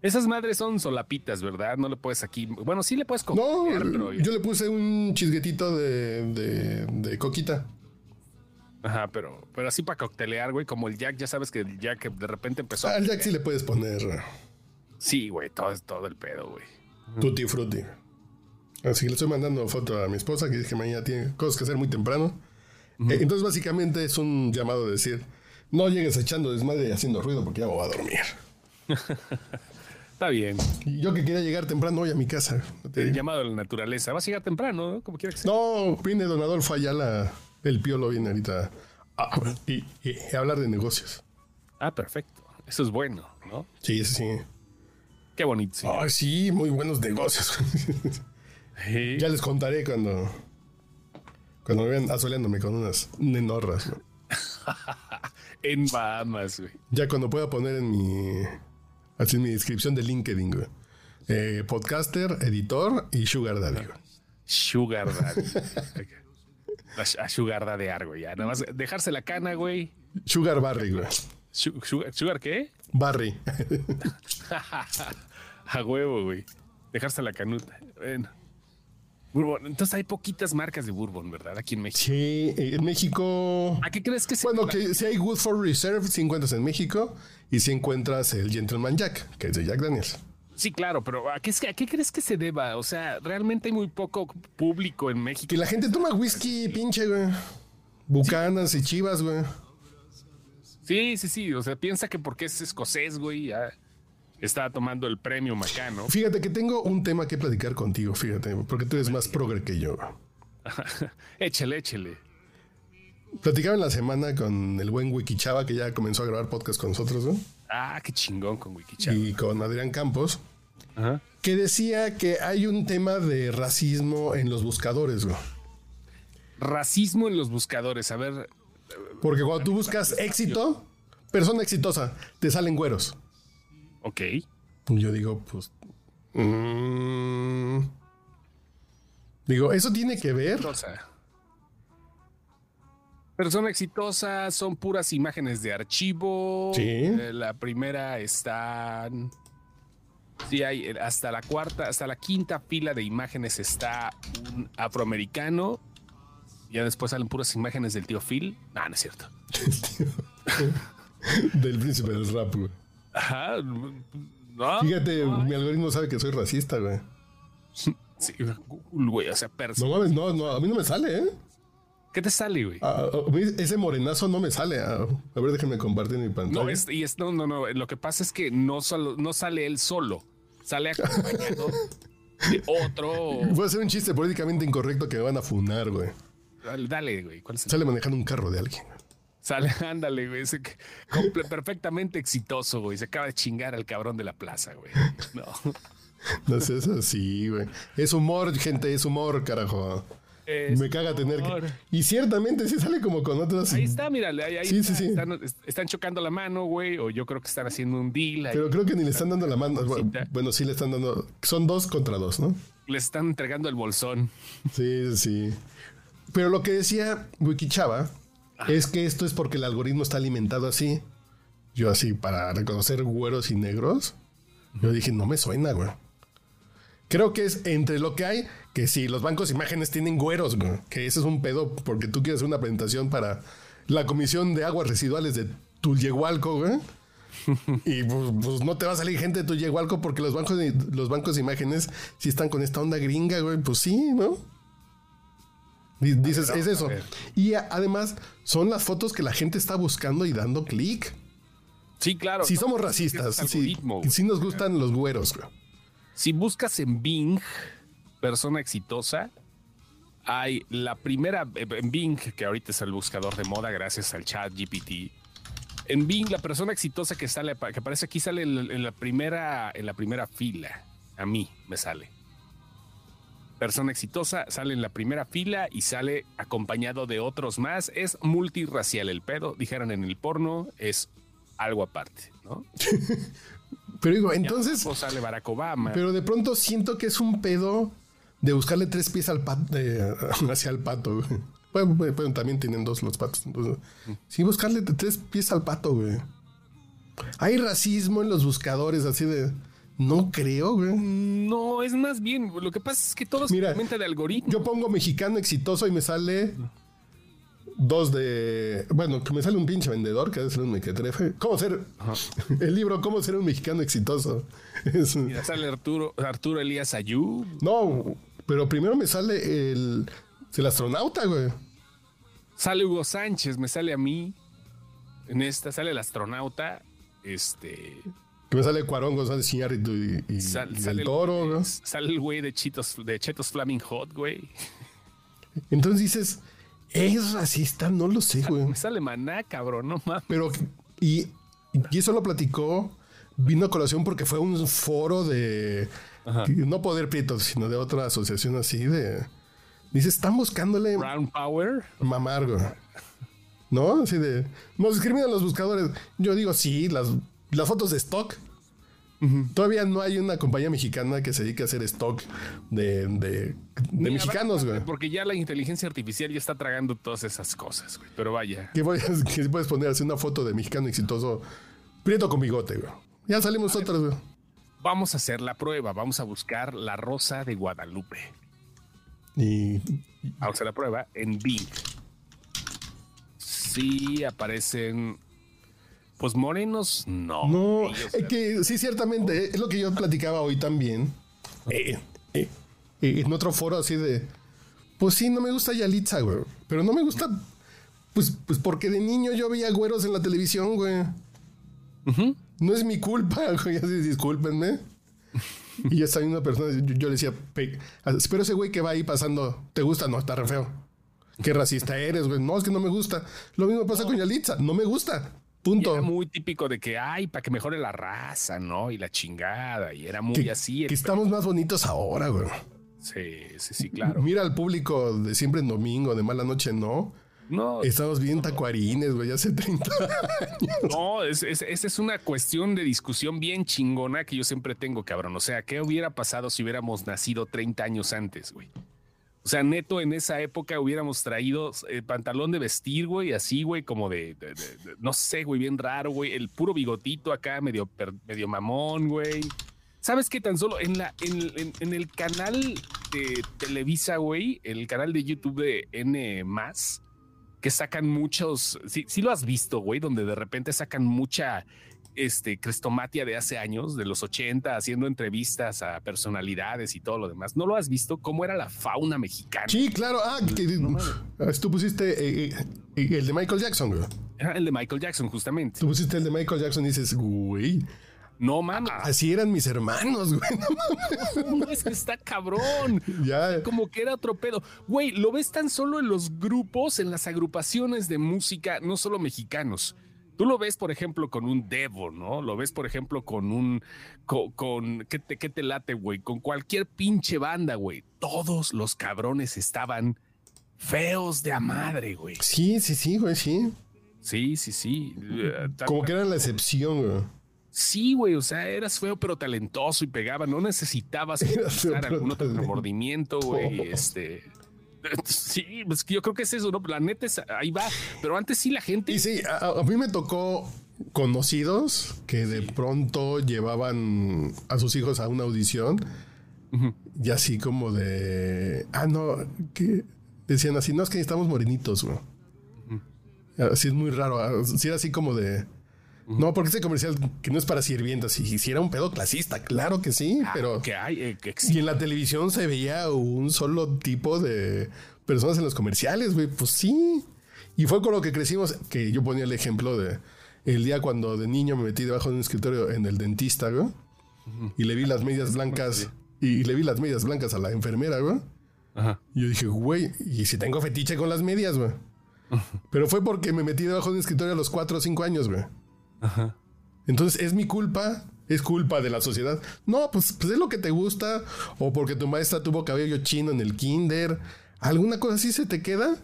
Esas madres son solapitas, ¿verdad? No le puedes aquí. Bueno, sí le puedes No, comer, pero. yo le puse un chisguetito de, de, de coquita. Ajá, pero, pero así para coctelear, güey, como el Jack, ya sabes que el Jack de repente empezó. Al Jack sí le puedes poner Sí, güey, todo es todo el pedo, güey. tutti frutti. Así que le estoy mandando foto a mi esposa que dice que mañana tiene cosas que hacer muy temprano. Eh, entonces, básicamente es un llamado a decir: no llegues echando desmadre y haciendo ruido porque ya me voy a dormir. Está bien. Y yo que quería llegar temprano hoy a mi casa. El llamado a la naturaleza. Vas a llegar temprano, ¿no? Como quiera que sea. No, viene don Adolfo Ayala, el piolo viene ahorita a, y, y- y a hablar de negocios. Ah, perfecto. Eso es bueno, ¿no? Sí, sí, sí. Qué bonito. sí. Ay, sí, muy buenos negocios. Sí. ya les contaré cuando, cuando me vean asoleándome con unas nenorras. ¿no? En Bahamas, güey. Ya cuando pueda poner en mi, así en mi descripción de LinkedIn, güey. Eh, podcaster, editor y sugar daddy. güey. Sugar Daddy. a, a Sugar Daddy, güey. Ya, nada más dejarse la cana, güey. Sugar Barry, güey. Su- Sugar, ¿Sugar qué? Barry. A huevo, güey. Dejarse la canuta. Bueno. Bourbon. Entonces hay poquitas marcas de Bourbon, ¿verdad? Aquí en México. Sí, eh, en México. ¿A qué crees que se Bueno, que si hay Good for Reserve, si encuentras en México y si encuentras el Gentleman Jack, que es de Jack Daniels. Sí, claro, pero ¿a qué, es que- ¿a qué crees que se deba? O sea, realmente hay muy poco público en México. Que la gente toma whisky, pinche, güey. Bucanas y chivas, güey. Sí, sí, sí. O sea, piensa que porque es escocés, güey, ya está tomando el premio Macano. Fíjate que tengo un tema que platicar contigo, fíjate, porque tú eres más progre que yo. échale, échale. Platicaba en la semana con el buen Wiki Chava, que ya comenzó a grabar podcast con nosotros, güey. Ah, qué chingón con Wikichava. Y con Adrián Campos, Ajá. que decía que hay un tema de racismo en los buscadores, güey. Racismo en los buscadores. A ver, Porque cuando tú buscas éxito, persona exitosa, te salen güeros. ok. Yo digo, pues. mm, digo, eso tiene que ver. Sea, Persona exitosa son puras imágenes de archivo. Sí. Eh, la primera está. Sí, hay eh, hasta la cuarta, hasta la quinta fila de imágenes está un afroamericano. Ya después salen puras imágenes del tío Phil. No, no es cierto. Del príncipe del rap, güey. Ajá. No. Fíjate, mi algoritmo sabe que soy racista, güey. Sí, güey. O sea, perso- No mames, no, no, a mí no me sale, ¿eh? ¿Qué te sale, güey? Ah, ese morenazo no me sale. ah. A ver, déjenme compartir mi pantalla. No, es, y es, no, no, no. Lo que pasa es que no, solo, no sale él solo. Sale acompañado de otro. Voy a hacer un chiste políticamente incorrecto que me van a funar, güey. Dale, Dale, güey. ¿Cuál es el- Sale manejando un carro de alguien. Sale, ándale, güey. ese perfectamente exitoso, güey. Se acaba de chingar al cabrón de la plaza, güey. No. No sé, es así, güey. Es humor, gente, es humor, carajo. Es me caga tener que. Y ciertamente sí sale como con otras. Ahí está, mírale. Ahí, ahí Sí, está. sí, sí. Están, están chocando la mano, güey. O yo creo que están haciendo un deal. ahí. Pero creo que ni le están dando la mano. Cosita. Bueno, sí le están dando. Son dos contra dos, ¿no? Les están entregando el bolsón. Sí, sí. Pero lo que decía Wikichava es que esto es porque el algoritmo está alimentado así. Yo así, para reconocer güeros y negros, yo dije, no me suena, güey. Creo que es entre lo que hay, que si los bancos de imágenes tienen güeros, güey, que ese es un pedo porque tú quieres hacer una presentación para la Comisión de Aguas Residuales de Tulyehualco, güey. Y pues, pues, no te va a salir gente de Tulyehualco porque los bancos de, los bancos de imágenes si están con esta onda gringa, güey. Pues sí, ¿no? Di- Dices, es eso. Y a- además son las fotos que la gente está buscando y dando clic. Sí, claro. Si No, somos racistas, güey. sí nos gustan los güeros, güey. Si buscas en Bing, persona exitosa, hay la primera, eh, en Bing, que ahorita es el buscador de moda gracias al chat GPT. En Bing, la persona exitosa que sale, que aparece aquí sale en, la primera, en la primera fila. A mí me sale. Persona exitosa sale en la primera fila y sale acompañado de otros más. Es multirracial el pedo. Dijeron en el porno, es algo aparte, ¿no? Pero digo, entonces, O sale Barack Obama. pero de pronto siento que es un pedo de buscarle tres pies al pato, hacia el pato, güey. Bueno, también tienen dos los patos. entonces, sí, buscarle tres pies al pato, güey. Hay racismo en los buscadores, así de. No creo, güey. No, es más bien, lo que pasa es que todo se Mira, de algoritmo. Yo pongo mexicano exitoso y me sale dos de. Bueno, que me sale un pinche vendedor que debe ser un mequetrefe. ¿Cómo ser? El libro ¿Cómo ser un mexicano exitoso? Es- Mira, sale Arturo, Arturo Elías Ayú. no, pero primero me sale el, el astronauta, güey. Sale Hugo Sánchez, me sale a mí. En esta sale el astronauta. Este. Que me sale Cuarón González Iñárritu y, y- sal- y sale, del Toro, el, ¿no? sale el güey de Cheetos, de Chetos Flaming Hot, güey. Entonces dices, ¿es racista? No lo sé, güey. Me sale Maná, cabrón, no mames. Pero, y, y eso lo platicó, vino a colación porque fue un foro de, no Poder Prieto, sino de otra asociación así de... Dice, están buscándole Brown Power. mamar, güey. ¿No? Así de... Nos discriminan los buscadores. Yo digo, sí, las, las fotos de stock. Todavía no hay una compañía mexicana que se dedique a hacer stock de, de, de Mira, mexicanos, güey. Porque ya la inteligencia artificial ya está tragando todas esas cosas, güey. Pero vaya. Que, voy a- que puedes poner así una foto de mexicano exitoso, prieto con bigote, güey. Ya salimos otras, güey. Vamos a hacer la prueba. Vamos a buscar la rosa de Guadalupe. Y Vamos a hacer la prueba en Bing. Sí aparecen. Pues morenos, no. no, Ellos- es que sí, ciertamente, es lo que yo platicaba hoy también. Eh, eh, eh, en otro foro así de, pues sí, no me gusta Yalitza, güey. Pero no me gusta, pues, pues porque de niño yo veía güeros en la televisión, güey. No es mi culpa, güey, así discúlpenme. Y esa misma persona, yo, yo le decía, "Pe- pero ese güey que va ahí pasando, ¿te gusta? No, está re feo. Qué racista eres, güey. No, es que no me gusta. Lo mismo pasa con Yalitza, no me gusta. y Punto. era muy típico de que, ay, para que mejore la raza, ¿no? Y la chingada. Y era muy que, así. que estamos más bonitos ahora, güey. Sí, sí, sí, claro. Mira al público de siempre en domingo, de mala noche, no. No, Estamos bien tacuarines, güey, hace 30 años. no, es, es- esa es una cuestión de discusión bien chingona que yo siempre tengo, cabrón. O sea, ¿qué hubiera pasado si hubiéramos nacido 30 años antes, güey? O sea, neto, en esa época hubiéramos traído eh, pantalón de vestir, güey, así, güey, como de, de- de- de- no sé, güey, bien raro, güey. El puro bigotito acá, medio, medio mamón, güey. ¿Sabes qué? Tan solo en, la, en, en- en el canal de Televisa, güey, el canal de YouTube de N, que sacan muchos. Sí, sí lo has visto, güey, donde de repente sacan mucha este, crestomatia de hace años, de los 80, haciendo entrevistas a personalidades y todo lo demás. ¿No lo has visto? ¿Cómo era la fauna mexicana? Sí, claro. Ah, que, ah, tú pusiste eh, eh, el de Michael Jackson, güey. Era el de Michael Jackson, justamente. Tú pusiste el de Michael Jackson y dices, güey, No mames, así eran mis hermanos, güey. no, es que está cabrón. ya. Como que era otro pedo. Güey, lo ves tan solo en los grupos, en las agrupaciones de música, no solo mexicanos. Tú lo ves, por ejemplo, con un Devo, ¿no? Lo ves, por ejemplo, con un. Con. con- ¿qué, te, ¿Qué te late, güey? Con cualquier pinche banda, güey. Todos los cabrones estaban feos de a madre, güey. Sí, sí, sí, güey, sí. Sí, sí, sí. Como que eran la excepción, güey. Sí, güey, o sea, eras feo pero talentoso y pegaba, no necesitabas usar algún otro remordimiento, güey, este... Sí, pues yo creo que es eso, ¿no? La neta es, ahí va, pero antes sí la gente... Y sí, a, a mí me tocó conocidos que de pronto llevaban a sus hijos a una audición y así como de, ah, no, que decían así, no es que necesitamos morenitos, güey. Así es muy raro, ah, sí era así como de, no, porque ese comercial que no es para sirvientas, y si era un pedo clasista, claro que sí, pero... que hay, eh, que Y en la televisión se veía un solo tipo de personas en los comerciales, güey. Pues sí. Y fue con lo que crecimos, que yo ponía el ejemplo de el día cuando de niño me metí debajo de un escritorio en el dentista, güey. Y le vi las medias blancas. Y le vi las medias blancas a la enfermera, güey. Ajá. Y yo dije, güey, ¿y si tengo fetiche con las medias, güey? Pero fue porque me metí debajo de un escritorio a los 4 o 5 años, güey. Entonces, ¿es mi culpa? ¿Es culpa de la sociedad? No, pues, pues es lo que te gusta. O porque tu maestra tuvo cabello chino en el kinder. ¿Alguna cosa así se te queda?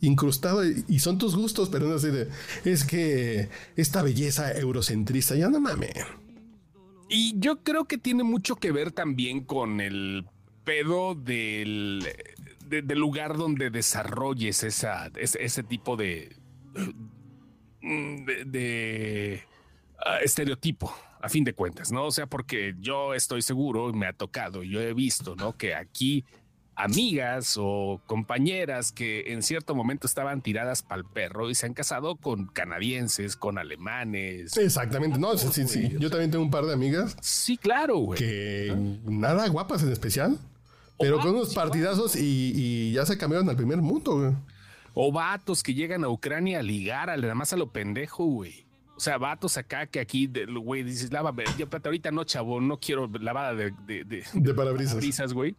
Incrustado y son tus gustos, pero no así de. Es que esta belleza eurocentrista, ya no mames. Y yo creo que tiene mucho que ver también con el pedo del, de- del lugar donde desarrolles esa, ese, ese tipo de, de, de, ah, estereotipo, a fin de cuentas, ¿no? O sea, porque yo estoy seguro, me ha tocado, yo he visto, ¿no? Que aquí amigas o compañeras que en cierto momento estaban tiradas para el perro y se han casado con canadienses, con alemanes. Exactamente. No, sí, sí, sí. Yo también tengo un par de amigas Sí, claro, güey. que nada guapas en especial. Pero con unos partidazos y, y ya se cambiaron al primer mundo, güey. O vatos que llegan a Ucrania a ligar, a, nada más a lo pendejo, güey. O sea, vatos acá que aquí, güey, dices, lávame. Yo, espérate, ahorita no, chavo, no quiero lavada de, de, de- De parabrisas. brisas, güey.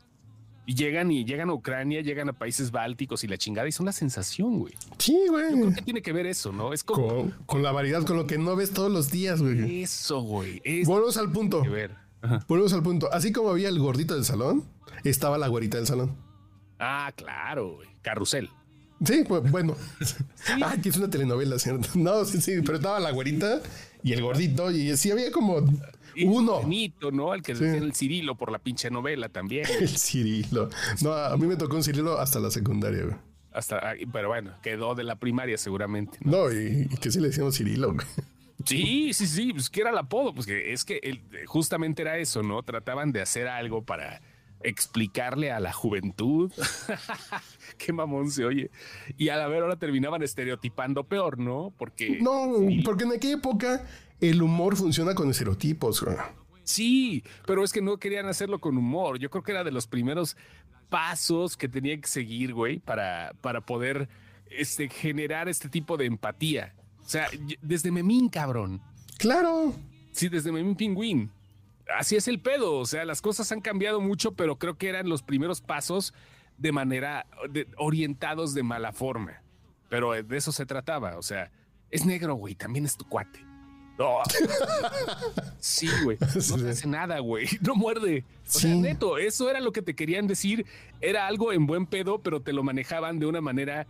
Y llegan y llegan a Ucrania, llegan a países bálticos y la chingada y son la sensación, güey. Sí, güey. ¿Qué tiene que ver eso, no? Es como Con, con la variedad, con lo que no ves todos los días, güey. eso, güey. Es Volvemos al punto. que ver. Ajá. Volvemos al punto. Así como había el gordito del salón, estaba la güerita del salón. Ah, claro, güey. Carrusel. Sí, pues bueno. Ah, aquí es una telenovela, ¿cierto? No, sí, sí, pero estaba la güerita y el gordito y sí había como Y uno. Benito, ¿no? Al que decían el Cirilo por la pinche novela también. El Cirilo. No, a mí me tocó un Cirilo hasta la secundaria, güey. Hasta, pero bueno, quedó de la primaria seguramente. ¿no? No, y, y que sí le decíamos Cirilo, güey. Sí, sí, sí, pues que era el apodo, pues que es que justamente era eso, ¿no? Trataban de hacer algo para explicarle a la juventud. Qué mamón se oye. Y a la ver ahora terminaban estereotipando peor, ¿no? Porque No, porque en aquella época el humor funciona con estereotipos, güey. sí, pero es que no querían hacerlo con humor. Yo creo que era de los primeros pasos que tenían que seguir, güey, para, para poder este, generar este tipo de empatía. O sea, desde Memín, cabrón. Claro. Sí, desde Memín Pingüín. Así es el pedo. O sea, las cosas han cambiado mucho, pero creo que eran los primeros pasos de manera de- orientados de mala forma. Pero de eso se trataba. O sea, es negro, güey. También es tu cuate. No. Sí, güey. No te hace nada, güey. No muerde. O sea, Sí. neto, eso era lo que te querían decir. Era algo en buen pedo, pero te lo manejaban de una manera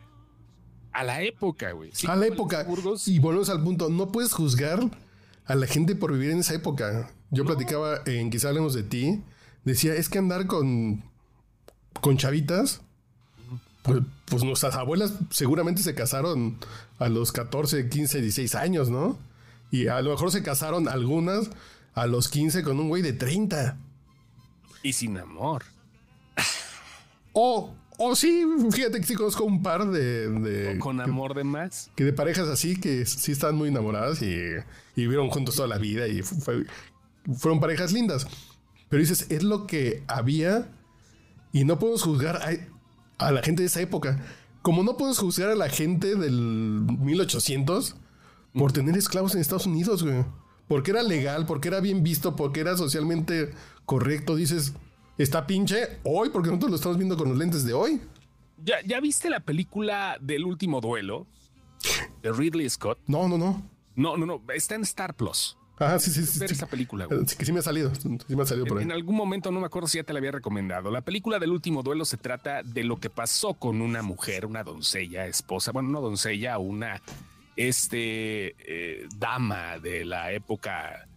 a la época, güey. Sí, a la época. Y volvemos al punto. No puedes juzgar a la gente por vivir en esa época. Yo platicaba en Quizá hablemos de ti. Decía, es que andar con, con chavitas pues, pues nuestras abuelas seguramente se casaron a los 14, 15, 16 años, ¿no? Y a lo mejor se casaron algunas a los 15 con un güey de 30. Y sin amor. O, o sí, fíjate que sí conozco un par de... de- Con amor de más. que de parejas así que sí están muy enamoradas y, y vivieron juntos toda la vida y fue- fueron parejas lindas. Pero dices, es lo que había y no podemos juzgar a, a la gente de esa época. Como no podemos juzgar a la gente del 1800 por tener esclavos en Estados Unidos, güey. Porque era legal, porque era bien visto, porque era socialmente correcto. Dices, está pinche hoy, porque nosotros lo estamos viendo con los lentes de hoy. ¿Ya, ¿Ya viste la película del último duelo? De Ridley Scott. No, no, no. No, no, no. Está en Star Plus. Ajá, sí, sí, sí. Ver sí. esa película, güey. Sí, que sí me ha salido. Sí me ha salido por ahí. En algún momento, no me acuerdo si ya te la había recomendado. La película del último duelo se trata de lo que pasó con una mujer, una doncella, esposa, bueno, no doncella, una este eh, dama de la época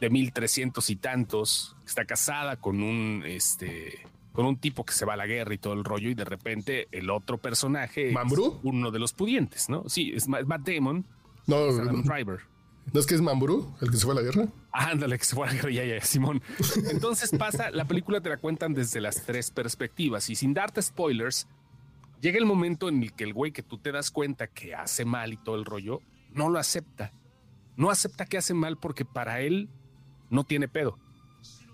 de 1300 y tantos, está casada con un este con un tipo que se va a la guerra y todo el rollo y de repente el otro personaje es ¿Mambrú? uno de los pudientes, ¿no? Sí, es Ma- Matt Damon, No, Adam no, Driver. ¿No es que es Mambrú, el que se fue a la guerra. Ándale, que se fue a la guerra, ya, ya, Simón. Entonces pasa, la película te la cuentan desde las tres perspectivas y sin darte spoilers, llega el momento en el que el güey que tú te das cuenta que hace mal y todo el rollo, no lo acepta. No acepta que hace mal porque para él no tiene pedo.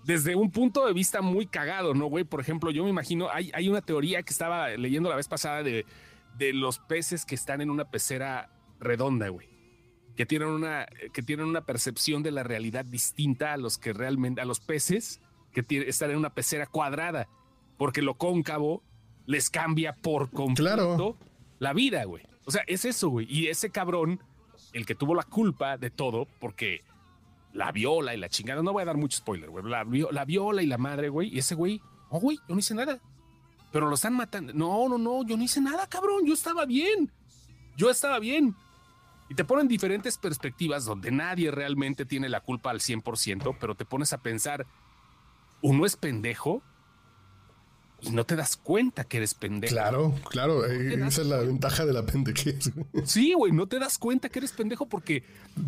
Desde un punto de vista muy cagado, ¿no, güey? Por ejemplo, yo me imagino, hay, hay una teoría que estaba leyendo la vez pasada de, de los peces que están en una pecera redonda, güey que tienen una que tienen una percepción de la realidad distinta a los que realmente a los peces que están en una pecera cuadrada, porque lo cóncavo les cambia por completo Claro. la vida, güey. O sea, es eso, güey. Y ese cabrón, el que tuvo la culpa de todo, porque la viola y la chingada, no voy a dar mucho spoiler, güey. La viola y la madre, güey. Y ese güey, oh, güey, yo no hice nada. Pero lo están matando. No, no, no, yo no hice nada, cabrón. Yo estaba bien. Yo estaba bien. Y te ponen diferentes perspectivas donde nadie realmente tiene la culpa al 100%, pero te pones a pensar, uno es pendejo y no te das cuenta que eres pendejo. Claro, claro. eh, esa es la ventaja de la pendejez. Sí, güey, no te das cuenta que eres pendejo porque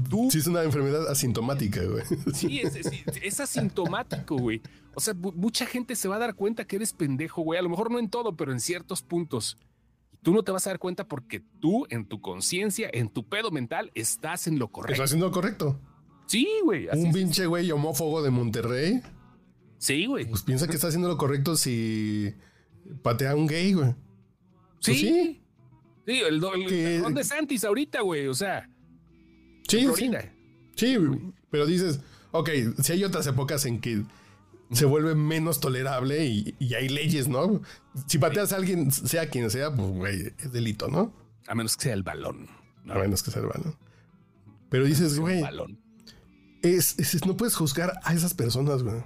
tú Sí, es una enfermedad asintomática, güey. Sí, es, es- es asintomático, güey. O sea, mu- mucha gente se va a dar cuenta que eres pendejo, güey. A lo mejor no en todo, pero en ciertos puntos. Tú no te vas a dar cuenta porque tú, en tu conciencia, en tu pedo mental, estás en lo correcto. haciendo lo correcto. Sí, güey. Un pinche güey homófobo de Monterrey, Sí, güey. pues piensa que está haciendo lo correcto si patea a un gay, güey. Sí. Pues sí. Sí, el, do- el, Ron de Santis ahorita, güey. O sea, Sí, sí. Sí, güey. pero dices, ok, si hay otras épocas en que se vuelve menos tolerable y, y hay leyes, ¿no? Si pateas a alguien, sea quien sea, pues, güey, es delito, ¿no? A menos que sea el balón. A menos que sea el balón. Pero dices, güey, Balón. es, es- no puedes juzgar a esas personas, güey.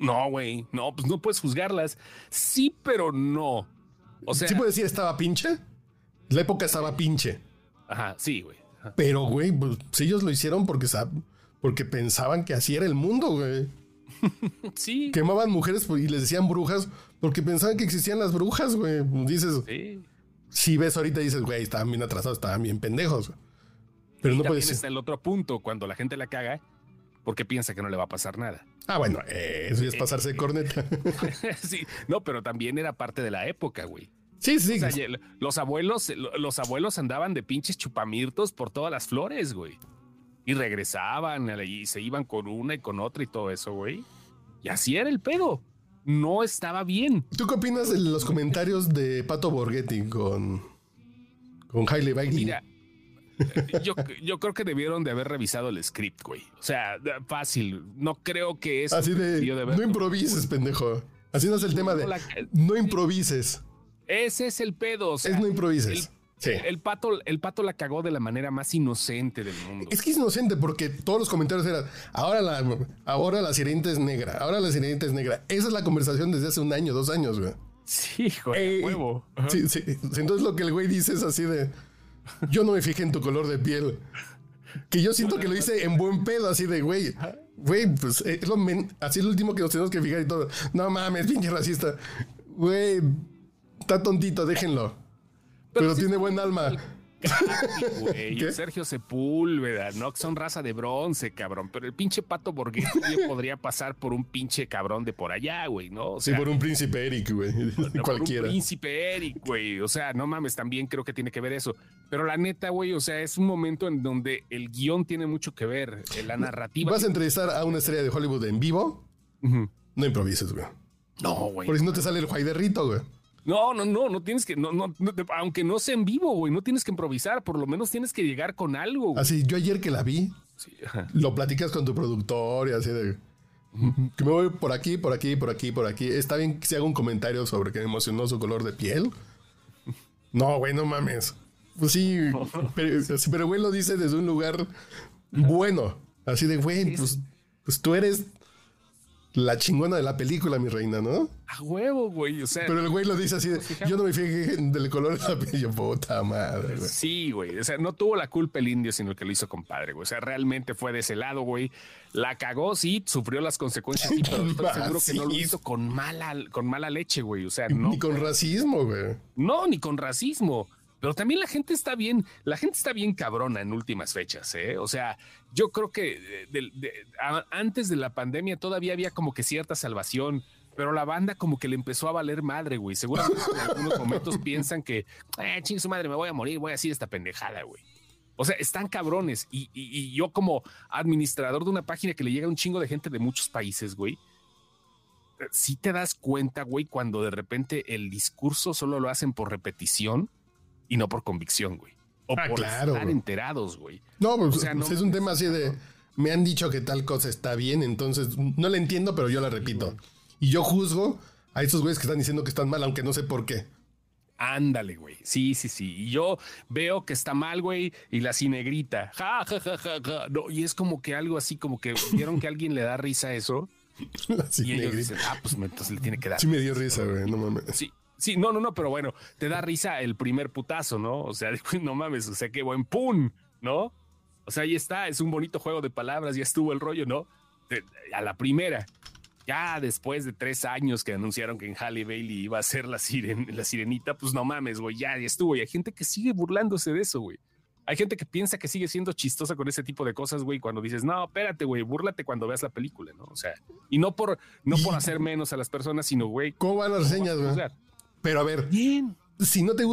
No, güey. No, pues no puedes juzgarlas. Sí, pero no. O sea, sí puedes decir estaba pinche. La época estaba pinche. ajá, sí, güey. Pero, güey, pues si ellos lo hicieron porque, sab- porque pensaban que así era el mundo, güey. Sí. Quemaban mujeres pues, y les decían brujas porque pensaban que existían las brujas, güey. Dices, Sí. si ves ahorita dices, güey, estaban bien atrasados, estaban bien pendejos. güey. Pero no También puedes está el otro punto, cuando la gente la caga, porque piensa que no le va a pasar nada. Ah, bueno, eh, eso ya es pasarse de corneta. sí, no, pero también era parte de la época, güey. sí, sí. O sea, los abuelos, los abuelos andaban de pinches chupamirtos por todas las flores, güey. Y regresaban y se iban con una y con otra y todo eso, güey. Y así era el pedo. No estaba bien. ¿Tú qué opinas de los comentarios de Pato Borghetti con, con Hailey Bailey? Mira, yo, yo creo que debieron de haber revisado el script, güey. O sea, fácil. No creo que es Así de, no improvises, pendejo. Así no es el tema de, la- no improvises. Ese es el pedo. O sea, Es no improvises. Sí. El pato, el pato la cagó de la manera más inocente del mundo. Es que es inocente porque todos los comentarios eran, ahora la, ahora la sirenita es negra, ahora la sirenita es negra. Esa es la conversación desde hace un año, dos años, güey. Sí, güey, Eh, huevo. sí, sí. Entonces lo que el güey dice es así de, yo no me fijé en tu color de piel. Que yo siento que lo hice en buen pedo, así de, güey, güey, pues eh, es lo men- así es lo último que nos tenemos que fijar y todo. No mames, pinche racista. Güey, Está tontito, déjenlo. Pero, sí tiene buen alma. Sergio Sepúlveda, ¿no? Que son raza de bronce, cabrón. Pero el pinche pato Borghetti podría pasar por un pinche cabrón de por allá, güey, ¿no? O Sí, por un príncipe Eric, güey. no, por Cualquiera. Un príncipe Eric, güey. O sea, no mames, también creo que tiene que ver eso. Pero la neta, güey, o sea, es un momento en donde el guion tiene mucho que ver, eh, la narrativa. ¿Vas a entrevistar a una estrella de Hollywood en vivo? No improvises, güey. No, güey. Porque si no te sale el Juay de Rito, güey. No, no, no, no tienes que, no, no, no, aunque no sea en vivo, güey, no tienes que improvisar, por lo menos tienes que llegar con algo. güey. Así, yo ayer que la vi, Sí, lo platicas con tu productor y así de... Que me voy por aquí, por aquí, por aquí, por aquí. Está bien que se haga un comentario sobre que me emocionó su color de piel. No, güey, no mames. Pues sí, pero, pero güey lo dice desde un lugar bueno. Así de, güey, pues, pues tú eres la chingona de la película, mi reina, ¿no? A huevo, güey. O sea, Pero el güey lo dice así de, yo no me fijé del color de la piel. Yo, puta madre, güey. Sí, güey. O sea, no tuvo la culpa el indio, sino el que lo hizo compadre, güey. O sea, realmente fue de ese lado, güey. La cagó, sí, sufrió las consecuencias, sí, pero estoy seguro que no lo hizo con mala, con mala leche, güey. O sea, no. Ni con racismo, güey. No, ni con racismo. Pero también la gente está bien, la gente está bien cabrona en últimas fechas, ¿eh? O sea, yo creo que eh, antes de la pandemia todavía había como que cierta salvación, pero la banda como que le empezó a valer madre, güey. Seguramente en algunos momentos piensan que, eh, ching su madre, me voy a morir, voy a decir esta pendejada, güey. O sea, están cabrones. Y, yo como administrador de una página que le llega un chingo de gente de muchos países, güey, si te das cuenta, güey, cuando de repente el discurso solo lo hacen por repetición y no por convicción, güey. O Ah, por claro, estar güey. enterados, güey. No, pues, O sea, no pues es un tema así de. Me han dicho que tal cosa está bien, entonces no la entiendo, pero yo la repito. Y yo juzgo a esos güeyes que están diciendo que están mal, aunque no sé por qué. Ándale, güey. Sí, sí, sí. Y yo veo que está mal, güey, y la cinegrita. Ja, ja, ja, ja, ja. No, y es como que algo así, como que vieron que a alguien le da risa eso. Así y ellos dicen, ah, pues entonces le tiene que dar. Sí me dio risa, güey, no mames. Sí, sí, no, no, no, pero bueno, te da risa el primer putazo, ¿no? O sea, no mames, o sea, qué buen pum, ¿no? O sea, ahí está, es un bonito juego de palabras, ya estuvo el rollo, ¿no? De- a la primera. Ya después de tres años que anunciaron que en Halle Bailey iba a ser la, siren- la sirenita, pues no mames, güey, ya, ya estuvo. Y hay gente que sigue burlándose de eso, güey. Hay gente que piensa que sigue siendo chistosa con ese tipo de cosas, güey, cuando dices, no, espérate, güey, búrlate cuando veas la película, ¿no? O sea, y no por, no por hacer menos a las personas, sino, güey, ¿Cómo van las reseñas, güey? Pero a ver, Bien. si no te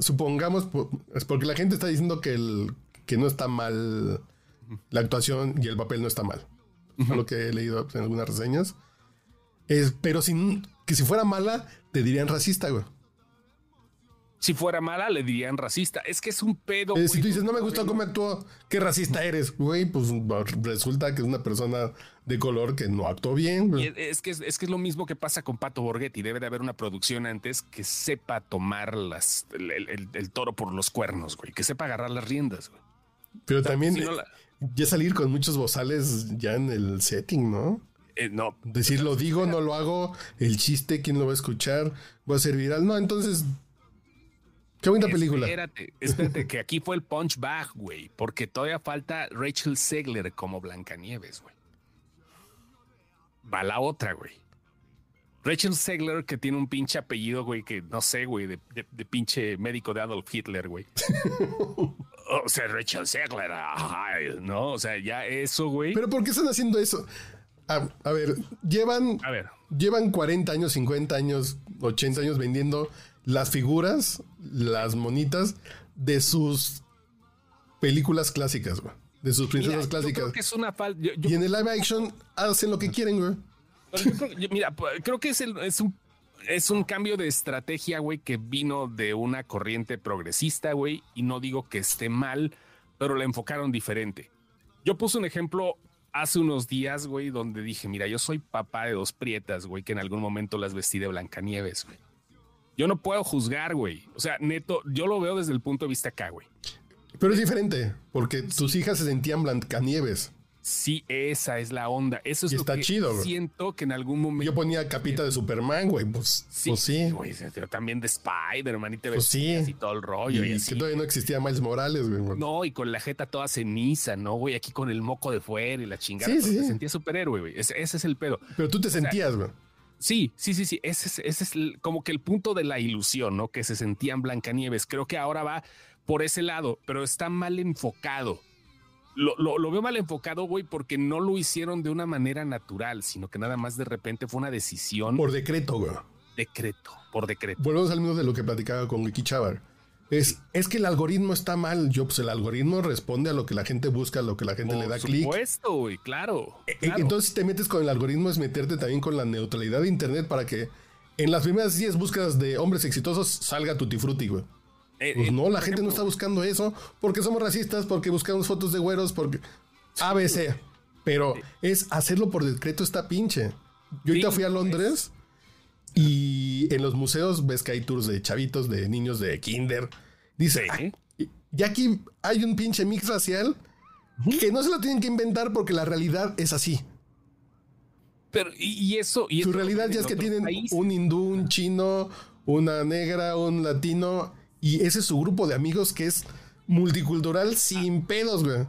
supongamos, po- es porque la gente está diciendo que, el, que no está mal la actuación y el papel no está mal. A lo que he leído en algunas reseñas. Es, pero sin, que si fuera mala, te dirían racista, güey. Si fuera mala, le dirían racista. Es que es un pedo. Eh, si tú dices, no me gustó cómo actuó, qué racista eres, güey, pues resulta que es una persona de color que no actuó bien. Güey. es, que es, es que es lo mismo que pasa con Pato Borghetti. Debe de haber una producción antes que sepa tomar las, el, el- el toro por los cuernos, güey. Que sepa agarrar las riendas, güey. Pero también si no la- ya salir con muchos bozales ya en el setting, ¿no? Eh, no, Decir lo digo, no lo hago, el chiste, ¿quién lo va a escuchar? ¿Va a ser viral? No, entonces, qué bonita película. Espérate, espérate, que aquí fue el punch back, güey. Porque todavía falta Rachel Segler como Blancanieves, güey. Va la otra, güey. Rachel Segler, que tiene un pinche apellido, güey, que no sé, güey, de, de- de pinche médico de Adolf Hitler, güey. o sea, Rachel Segler, ¿no? O sea, ya eso, güey. Pero ¿por qué están haciendo eso? A, a ver, llevan, A ver, llevan 40 años, 50 años, 80 años vendiendo las figuras, las monitas de sus películas clásicas, güey. De sus mira, princesas yo clásicas. creo que es una falta. Y en el live action hacen lo que quieren, güey. Yo yo- mira, pues, creo que es, el- es un es un cambio de estrategia, güey, que vino de una corriente progresista, güey, y no digo que esté mal, pero la enfocaron diferente. Yo puse un ejemplo hace unos días, güey, donde dije, mira, yo soy papá de dos prietas, güey, que en algún momento las vestí de Blancanieves, güey. Yo no puedo juzgar, güey. O sea, neto, yo lo veo desde el punto de vista acá, güey. Pero es diferente, porque tus hijas se sentían Blancanieves. Sí, esa es la onda. Eso es Y lo está que chido, siento que en algún momento. Yo ponía capita de Superman, güey. Pues sí. Pues sí. güey, pero también de Spider-Man y te Pues sí. y todo el rollo. Y, Y así. que todavía no existía Miles Morales, güey. No, y con la jeta toda ceniza, ¿no, güey? Aquí con el moco de fuera y la chingada. Sí, pues, sí. Te sentía superhéroe, güey. Ese, ese es el pedo. Pero tú te sentías, güey. Sí, sí, sí, sí. Ese es, ese es el- como que el punto de la ilusión, ¿no? Que se sentían Blancanieves. Creo que ahora va por ese lado, pero está mal enfocado. Lo, lo- lo veo mal enfocado, güey, porque no lo hicieron de una manera natural, sino que nada más de repente fue una decisión Por decreto, güey. decreto, por decreto. Volvemos al mismo de lo que platicaba con Wiki Chavar. Es, es que el algoritmo está mal. Yo, pues el algoritmo responde a lo que la gente busca, a lo que la gente le da Por clic. supuesto, güey, claro. E- claro. Entonces, si te metes con el algoritmo, es meterte también con la neutralidad de Internet para que en las primeras 10 búsquedas de hombres exitosos salga Tutti Frutti, güey. Eh, Pues eh, no, la por gente no está buscando eso porque somos racistas, porque buscamos fotos de güeros, porque ABC. Pero es hacerlo por decreto está pinche. Yo ahorita fui a Londres y en los museos ves que hay tours de chavitos, de niños de kinder. Dice, Sí. "Ah, y aquí hay un pinche mix racial que no se lo tienen que inventar porque la realidad es así. Pero, y, eso. Y Su realidad ya es que tienen un hindú, un chino, una negra, un latino. Y ese es su grupo de amigos que es multicultural sin pedos, güey.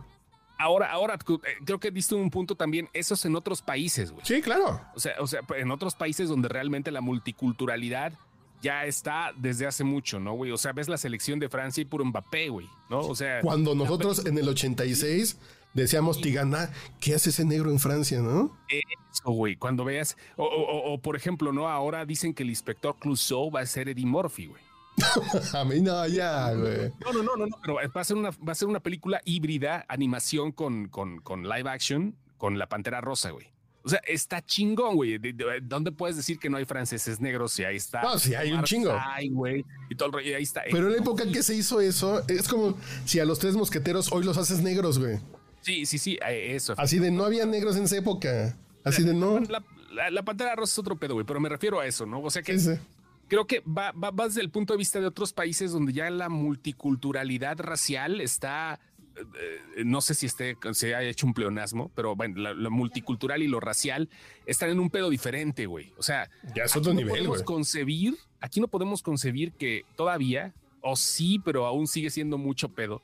Ahora, ahora eh, creo que diste un punto también. Eso es en otros países, güey. Sí, claro. O sea, o sea, en otros países donde realmente la multiculturalidad ya está desde hace mucho, ¿no, güey? O sea, ves la selección de Francia y puro Mbappé, güey, ¿no? O sea, Cuando nosotros en el 86 decíamos Tigana, ¿qué hace ese negro en Francia, no? eso, güey, cuando veas, o, o- o- o, por ejemplo, ¿no? Ahora dicen que el inspector Clouseau va a ser Eddie Murphy, güey. A mí no, ya, güey. No, no, no, no, no, pero va a ser una, va a ser una película híbrida, animación con, con, con live action, con la Pantera Rosa, güey. O sea, está chingón, güey. De- de- ¿Dónde puedes decir que no hay franceses negros? Si ahí está. No, sí, hay un chingo. Ay, güey. Y todo el rollo, ahí está. Pero en la época que se hizo eso, es como si a los tres mosqueteros hoy los haces negros, güey. Sí, sí, sí, eh, eso. Así de no había negros en esa época. Así de no. La, la- la Pantera Rosa es otro pedo, güey, pero me refiero a eso, ¿no? O sea que Sí, sí. Creo que va, va, va desde el punto de vista de otros países donde ya la multiculturalidad racial está, eh, no sé si esté, se haya hecho un pleonasmo, pero bueno, la, la multicultural y lo racial están en un pedo diferente, güey. O sea, Ya es otro no nivel, podemos concebir, aquí no podemos concebir que todavía, o sí, pero aún sigue siendo mucho pedo.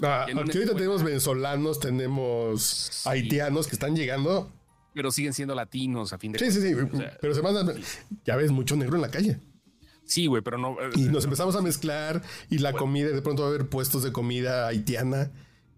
Ah, aquí ahorita tenemos venezolanos, tenemos Sí. haitianos que están llegando. Pero siguen siendo latinos a fin de Sí, sí, sí. o sea, pero se mandan. Ya ves mucho negro en la calle. Sí, güey, pero no. eh, Y nos empezamos a mezclar y la comida, y de pronto va a haber puestos de comida haitiana.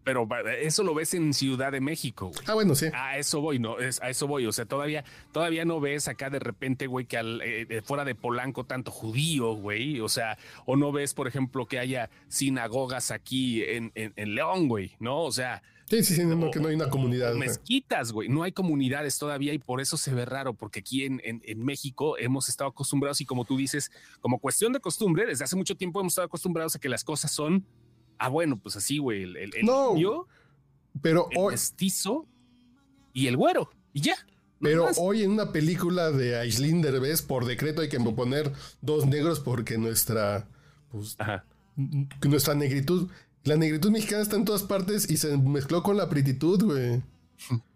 Pero eso lo ves en Ciudad de México, güey. Ah, bueno, sí. A eso voy, no, es, a eso voy. O sea, todavía, todavía no ves acá de repente, güey, que al, eh, eh, fuera de Polanco tanto judío, güey. O sea, o no ves, por ejemplo, que haya sinagogas aquí en, en, en León, güey, ¿no? O sea, Sí, sí, sí, no, que no hay una comunidad. mezquitas, güey. No hay comunidades todavía y por eso se ve raro, porque aquí en, en, en México hemos estado acostumbrados y como tú dices, como cuestión de costumbre, desde hace mucho tiempo hemos estado acostumbrados a que las cosas son, ah, bueno, pues así, güey, el, el, el No, Pero el hoy, mestizo y el güero, y ya. pero más. hoy en una película de Aislinn Derbez, por decreto hay que poner dos negros porque nuestra, pues, Ajá. nuestra negritud, la negritud mexicana está en todas partes y se mezcló con la pretitud, güey.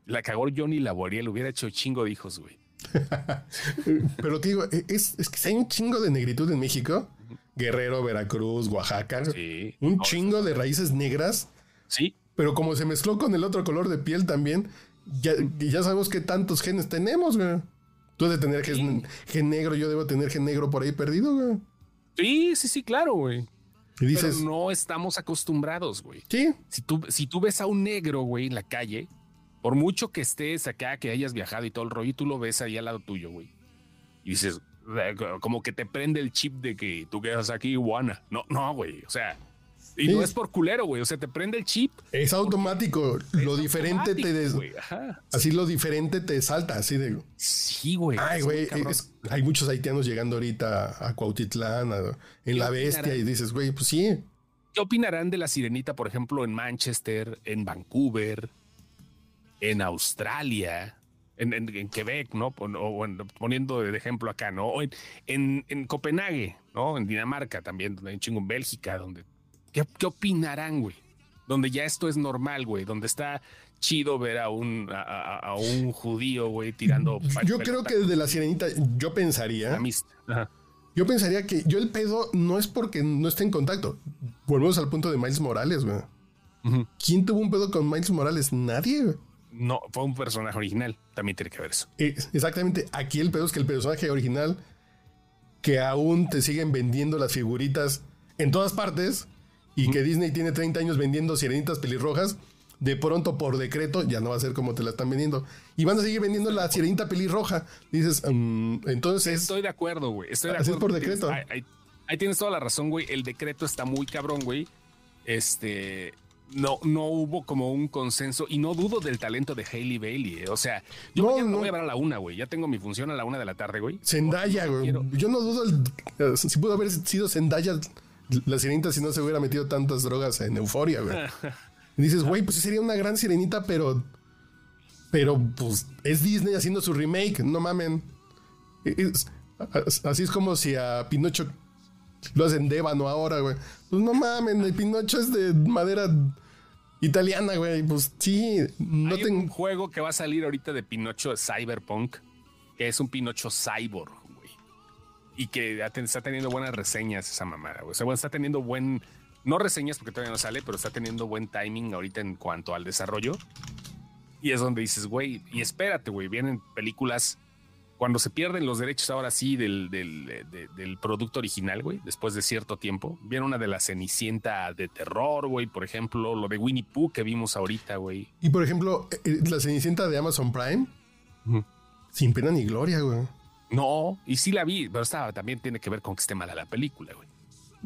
La cagó Johnny Laboriel, hubiera hecho chingo de hijos, güey. Pero te digo, e, es, es que si hay un chingo de negritud en México, Guerrero, Veracruz, Oaxaca, Sí. un chingo de raíces negras, Sí, pero como se mezcló con el otro color de piel también, ya, ya sabemos que tantos genes tenemos, güey. Tú debes tener gen, gen negro, yo debo tener gen negro por ahí perdido, güey. sí, sí, sí, claro, güey. Y dices, Pero no estamos acostumbrados, güey. sí, Si tú, si tú ves a un negro, güey, en la calle, por mucho que estés acá, que hayas viajado y todo el rollo, y tú lo ves ahí al lado tuyo, güey. Y dices, como que te prende el chip de que tú quedas aquí iguana. No, no, güey. O sea, y Sí. no es por culero, güey. O sea, te prende el chip. es automático. Lo Es diferente te des- así lo diferente te salta, así de Sí, güey. Ay, güey, es- hay muchos haitianos llegando ahorita a Cuautitlán, a- en La opinarán? Bestia, y dices, güey, pues sí. ¿Qué opinarán de la sirenita, por ejemplo, en Manchester, en Vancouver, en Australia, en, en- en Quebec, ¿no? O, en- poniendo de ejemplo acá, ¿no? O en, en, en Copenhague, ¿no? En Dinamarca también, donde hay un chingo en Bélgica, donde. ¿Qué, qué opinarán, güey? Donde ya esto es normal, güey. Donde está chido ver a un, a, a- a un judío, güey, tirando. Yo creo que desde la sirenita, yo pensaría, Ajá. yo pensaría que yo el pedo no es porque no esté en contacto. Volvemos al punto de Miles Morales, güey. ¿Quién tuvo un pedo con Miles Morales? Nadie, güey. no fue un personaje original. También tiene que ver eso. Eh, Exactamente. Aquí el pedo es que el personaje original, que aún te siguen vendiendo las figuritas en todas partes, y que Disney tiene 30 años vendiendo sirenitas pelirrojas, de pronto por decreto ya no va a ser como te la están vendiendo. Y van a seguir vendiendo la sirenita pelirroja. Dices, mm, entonces... Estoy de acuerdo, güey. Estoy de acuerdo. por decreto. Ahí, ahí- ahí tienes toda la razón, güey. El decreto está muy cabrón, güey. Este. No, no hubo como un consenso y no dudo del talento de Hailey Bailey. eh. O sea, yo No, mañana no. voy a ver a la una, güey. Ya tengo mi función a la una de la tarde, güey. Zendaya, güey. Yo no dudo el- eh, si pudo haber sido Zendaya la sirenita si no se hubiera metido tantas drogas en euforia, güey. Y dices, güey, pues sí sería una gran sirenita, pero. Pero, pues, es Disney haciendo su remake, no mamen. Es- así es como si a Pinocho lo hacen de ébano ahora, güey. Pues no mamen, el Pinocho es de madera italiana, güey. Pues sí, no Hay un juego que va a salir ahorita de Pinocho de Cyberpunk, que es un Pinocho cyborg. Y que está teniendo buenas reseñas esa mamada, güey. O sea, bueno, está teniendo buen. No reseñas porque todavía no sale, pero está teniendo buen timing ahorita en cuanto al desarrollo. Y es donde dices, güey, y espérate, güey, vienen películas. Cuando se pierden los derechos ahora sí del, del, de- del producto original, güey, después de cierto tiempo, viene una de la Cenicienta de terror, güey, por ejemplo, lo de Winnie Pooh que vimos ahorita, güey. Y por ejemplo, eh, la cenicienta de Amazon Prime, Ujú. sin pena ni gloria, güey. No, y sí la vi, pero estaba, también tiene que ver con que esté mala la película, güey.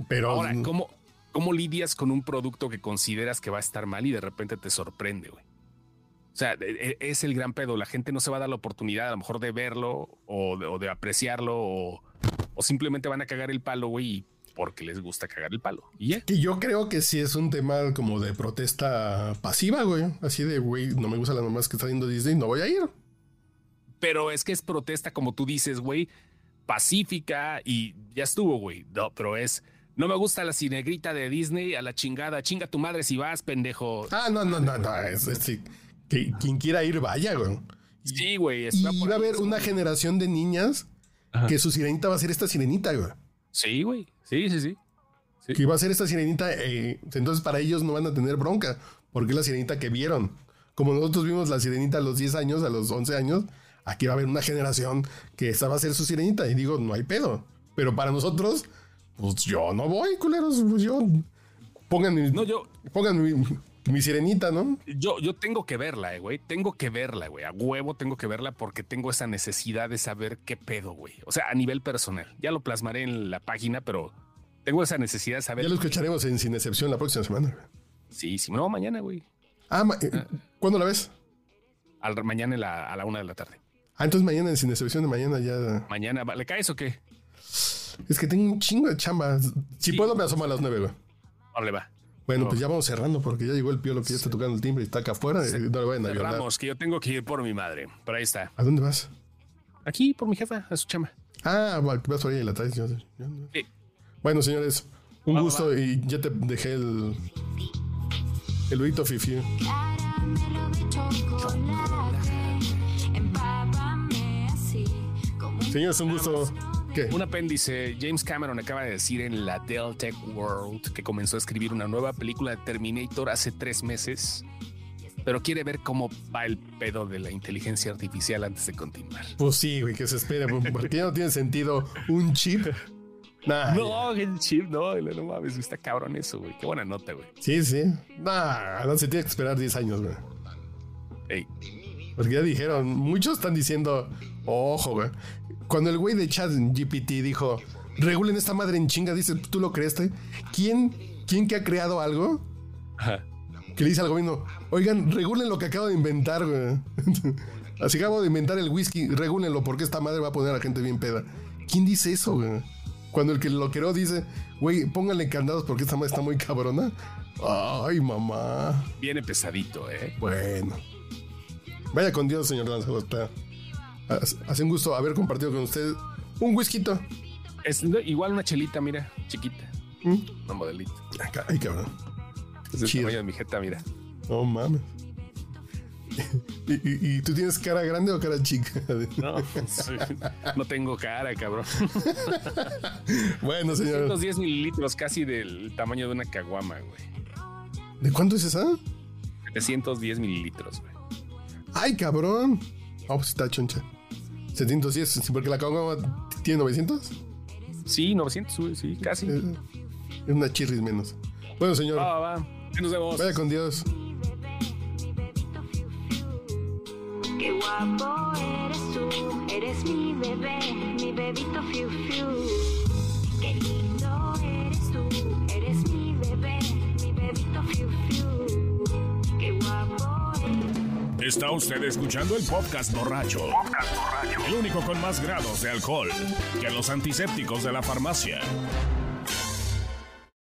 Pero. Ahora, ¿cómo, ¿cómo lidias con un producto que consideras que va a estar mal y de repente te sorprende, güey? O sea, e- e- es el gran pedo. La gente no se va a dar la oportunidad a lo mejor de verlo o de, o de apreciarlo o, o simplemente van a cagar el palo, güey, porque les gusta cagar el palo. Y. Que yo creo que sí es un tema como de protesta pasiva, güey. Así de, güey, no me gusta la nomás que está haciendo Disney, no voy a ir. Pero es que es protesta, como tú dices, güey, pacífica y ya estuvo, güey. No, pero es. No me gusta la cinegrita de Disney a la chingada. Chinga tu madre si vas, pendejo. Ah, no, no, no, no. Es, es- sí. que quien quiera ir, vaya, güey. Sí, güey. Y va a haber una generación de niñas que su sirenita va a ser esta sirenita, güey. Sí, güey. Sí, sí, sí. Que va a ser esta sirenita. eh, entonces, para ellos no van a tener bronca, porque es la sirenita que vieron. Como nosotros vimos la sirenita a los 10 años, a los 11 años, aquí va a haber una generación que esta va a ser su sirenita. Y digo, no hay pedo. Pero para nosotros, pues yo no voy, culeros. Pues yo. Pongan mi, No, yo, pongan mi, mi sirenita, ¿no? yo, yo tengo que verla, eh, güey. Tengo que verla, güey. A huevo tengo que verla porque tengo esa necesidad de saber qué pedo, güey. O sea, a nivel personal. Ya lo plasmaré en la página, pero tengo esa necesidad de saber. Ya lo escucharemos en Sin Excepción la próxima semana. güey. Sí, sí. No, mañana, güey. Ah, ma- eh, ¿cuándo la ves? Al, mañana la- a la una de la tarde. Ah, entonces mañana en Sin Excepción de mañana ya. Mañana, ¿le caes o qué? Es que tengo un chingo de chamba. Si Sí. puedo, me asomo a las nueve, güey. Hable, va. Bueno, No. pues ya vamos cerrando porque ya llegó el piolo que ya está tocando el timbre y está acá afuera. no le vayan a violar. Cerramos, que yo tengo que ir por mi madre. Pero ahí está. ¿A dónde vas? Aquí, por mi jefa, a su chama. Ah, bueno, vas por ahí y la traes. yo- yo- Sí. Bueno, señores, un Va, va, gusto y ya te dejé el. El Luito Fifi. Señores, un gusto. ¿Qué? Un apéndice, James Cameron acaba de decir en la Dell Tech World que comenzó a escribir una nueva película de Terminator hace tres meses, pero quiere ver cómo va el pedo de la inteligencia artificial antes de continuar. Pues sí, güey, que se espere, porque ya no tiene sentido un chip. Nah, No, el chip, no, no mames, está cabrón eso, güey. Qué buena nota, güey. Sí, sí. Nah, no se tiene que esperar 10 años, güey. Ey, Porque ya dijeron, muchos están diciendo, ojo, güey. Cuando el güey de chat GPT dijo, regulen esta madre en chinga, dice, ¿tú lo creeste? ¿Quién, quién que ha creado algo ajá. que le dice al gobierno, oigan, regulen lo que acabo de inventar, güey? Así acabo de inventar el whisky, regúlenlo porque esta madre va a poner a la gente bien peda. ¿Quién dice eso, güey? Cuando el que lo creó dice, güey, pónganle candados porque esta madre está muy cabrona. Ay, mamá. Viene pesadito, ¿eh? Bueno. Vaya con Dios, señor Lanzaro. Hace un gusto haber compartido con usted un whisky. Es igual una chelita, mira, chiquita. ¿Mm? Una modelito. Ay, cabrón. Es el tamaño de mi jeta, mira. No mames. ¿Y, y- y tú tienes cara grande o cara chica? No, soy- no tengo cara, cabrón. bueno, señor. 110 mililitros, casi del tamaño de una caguama, güey. ¿De cuánto es esa? 710 mililitros, güey. ¡Ay, cabrón! Ah, pues está choncha. 710, sí, porque la caguama tiene 900. Sí, 900, sube, sí, casi. Es es una chirris menos. Bueno, señor, Va, va, va. Nos vemos. vaya con Dios. Qué guapo eres tú, eres mi bebé, mi bebito fiu fiu. Qué lindo eres tú, eres mi bebé, mi bebito fiu fiu. Está usted escuchando el podcast borracho. El único con más grados de alcohol que los antisépticos de la farmacia.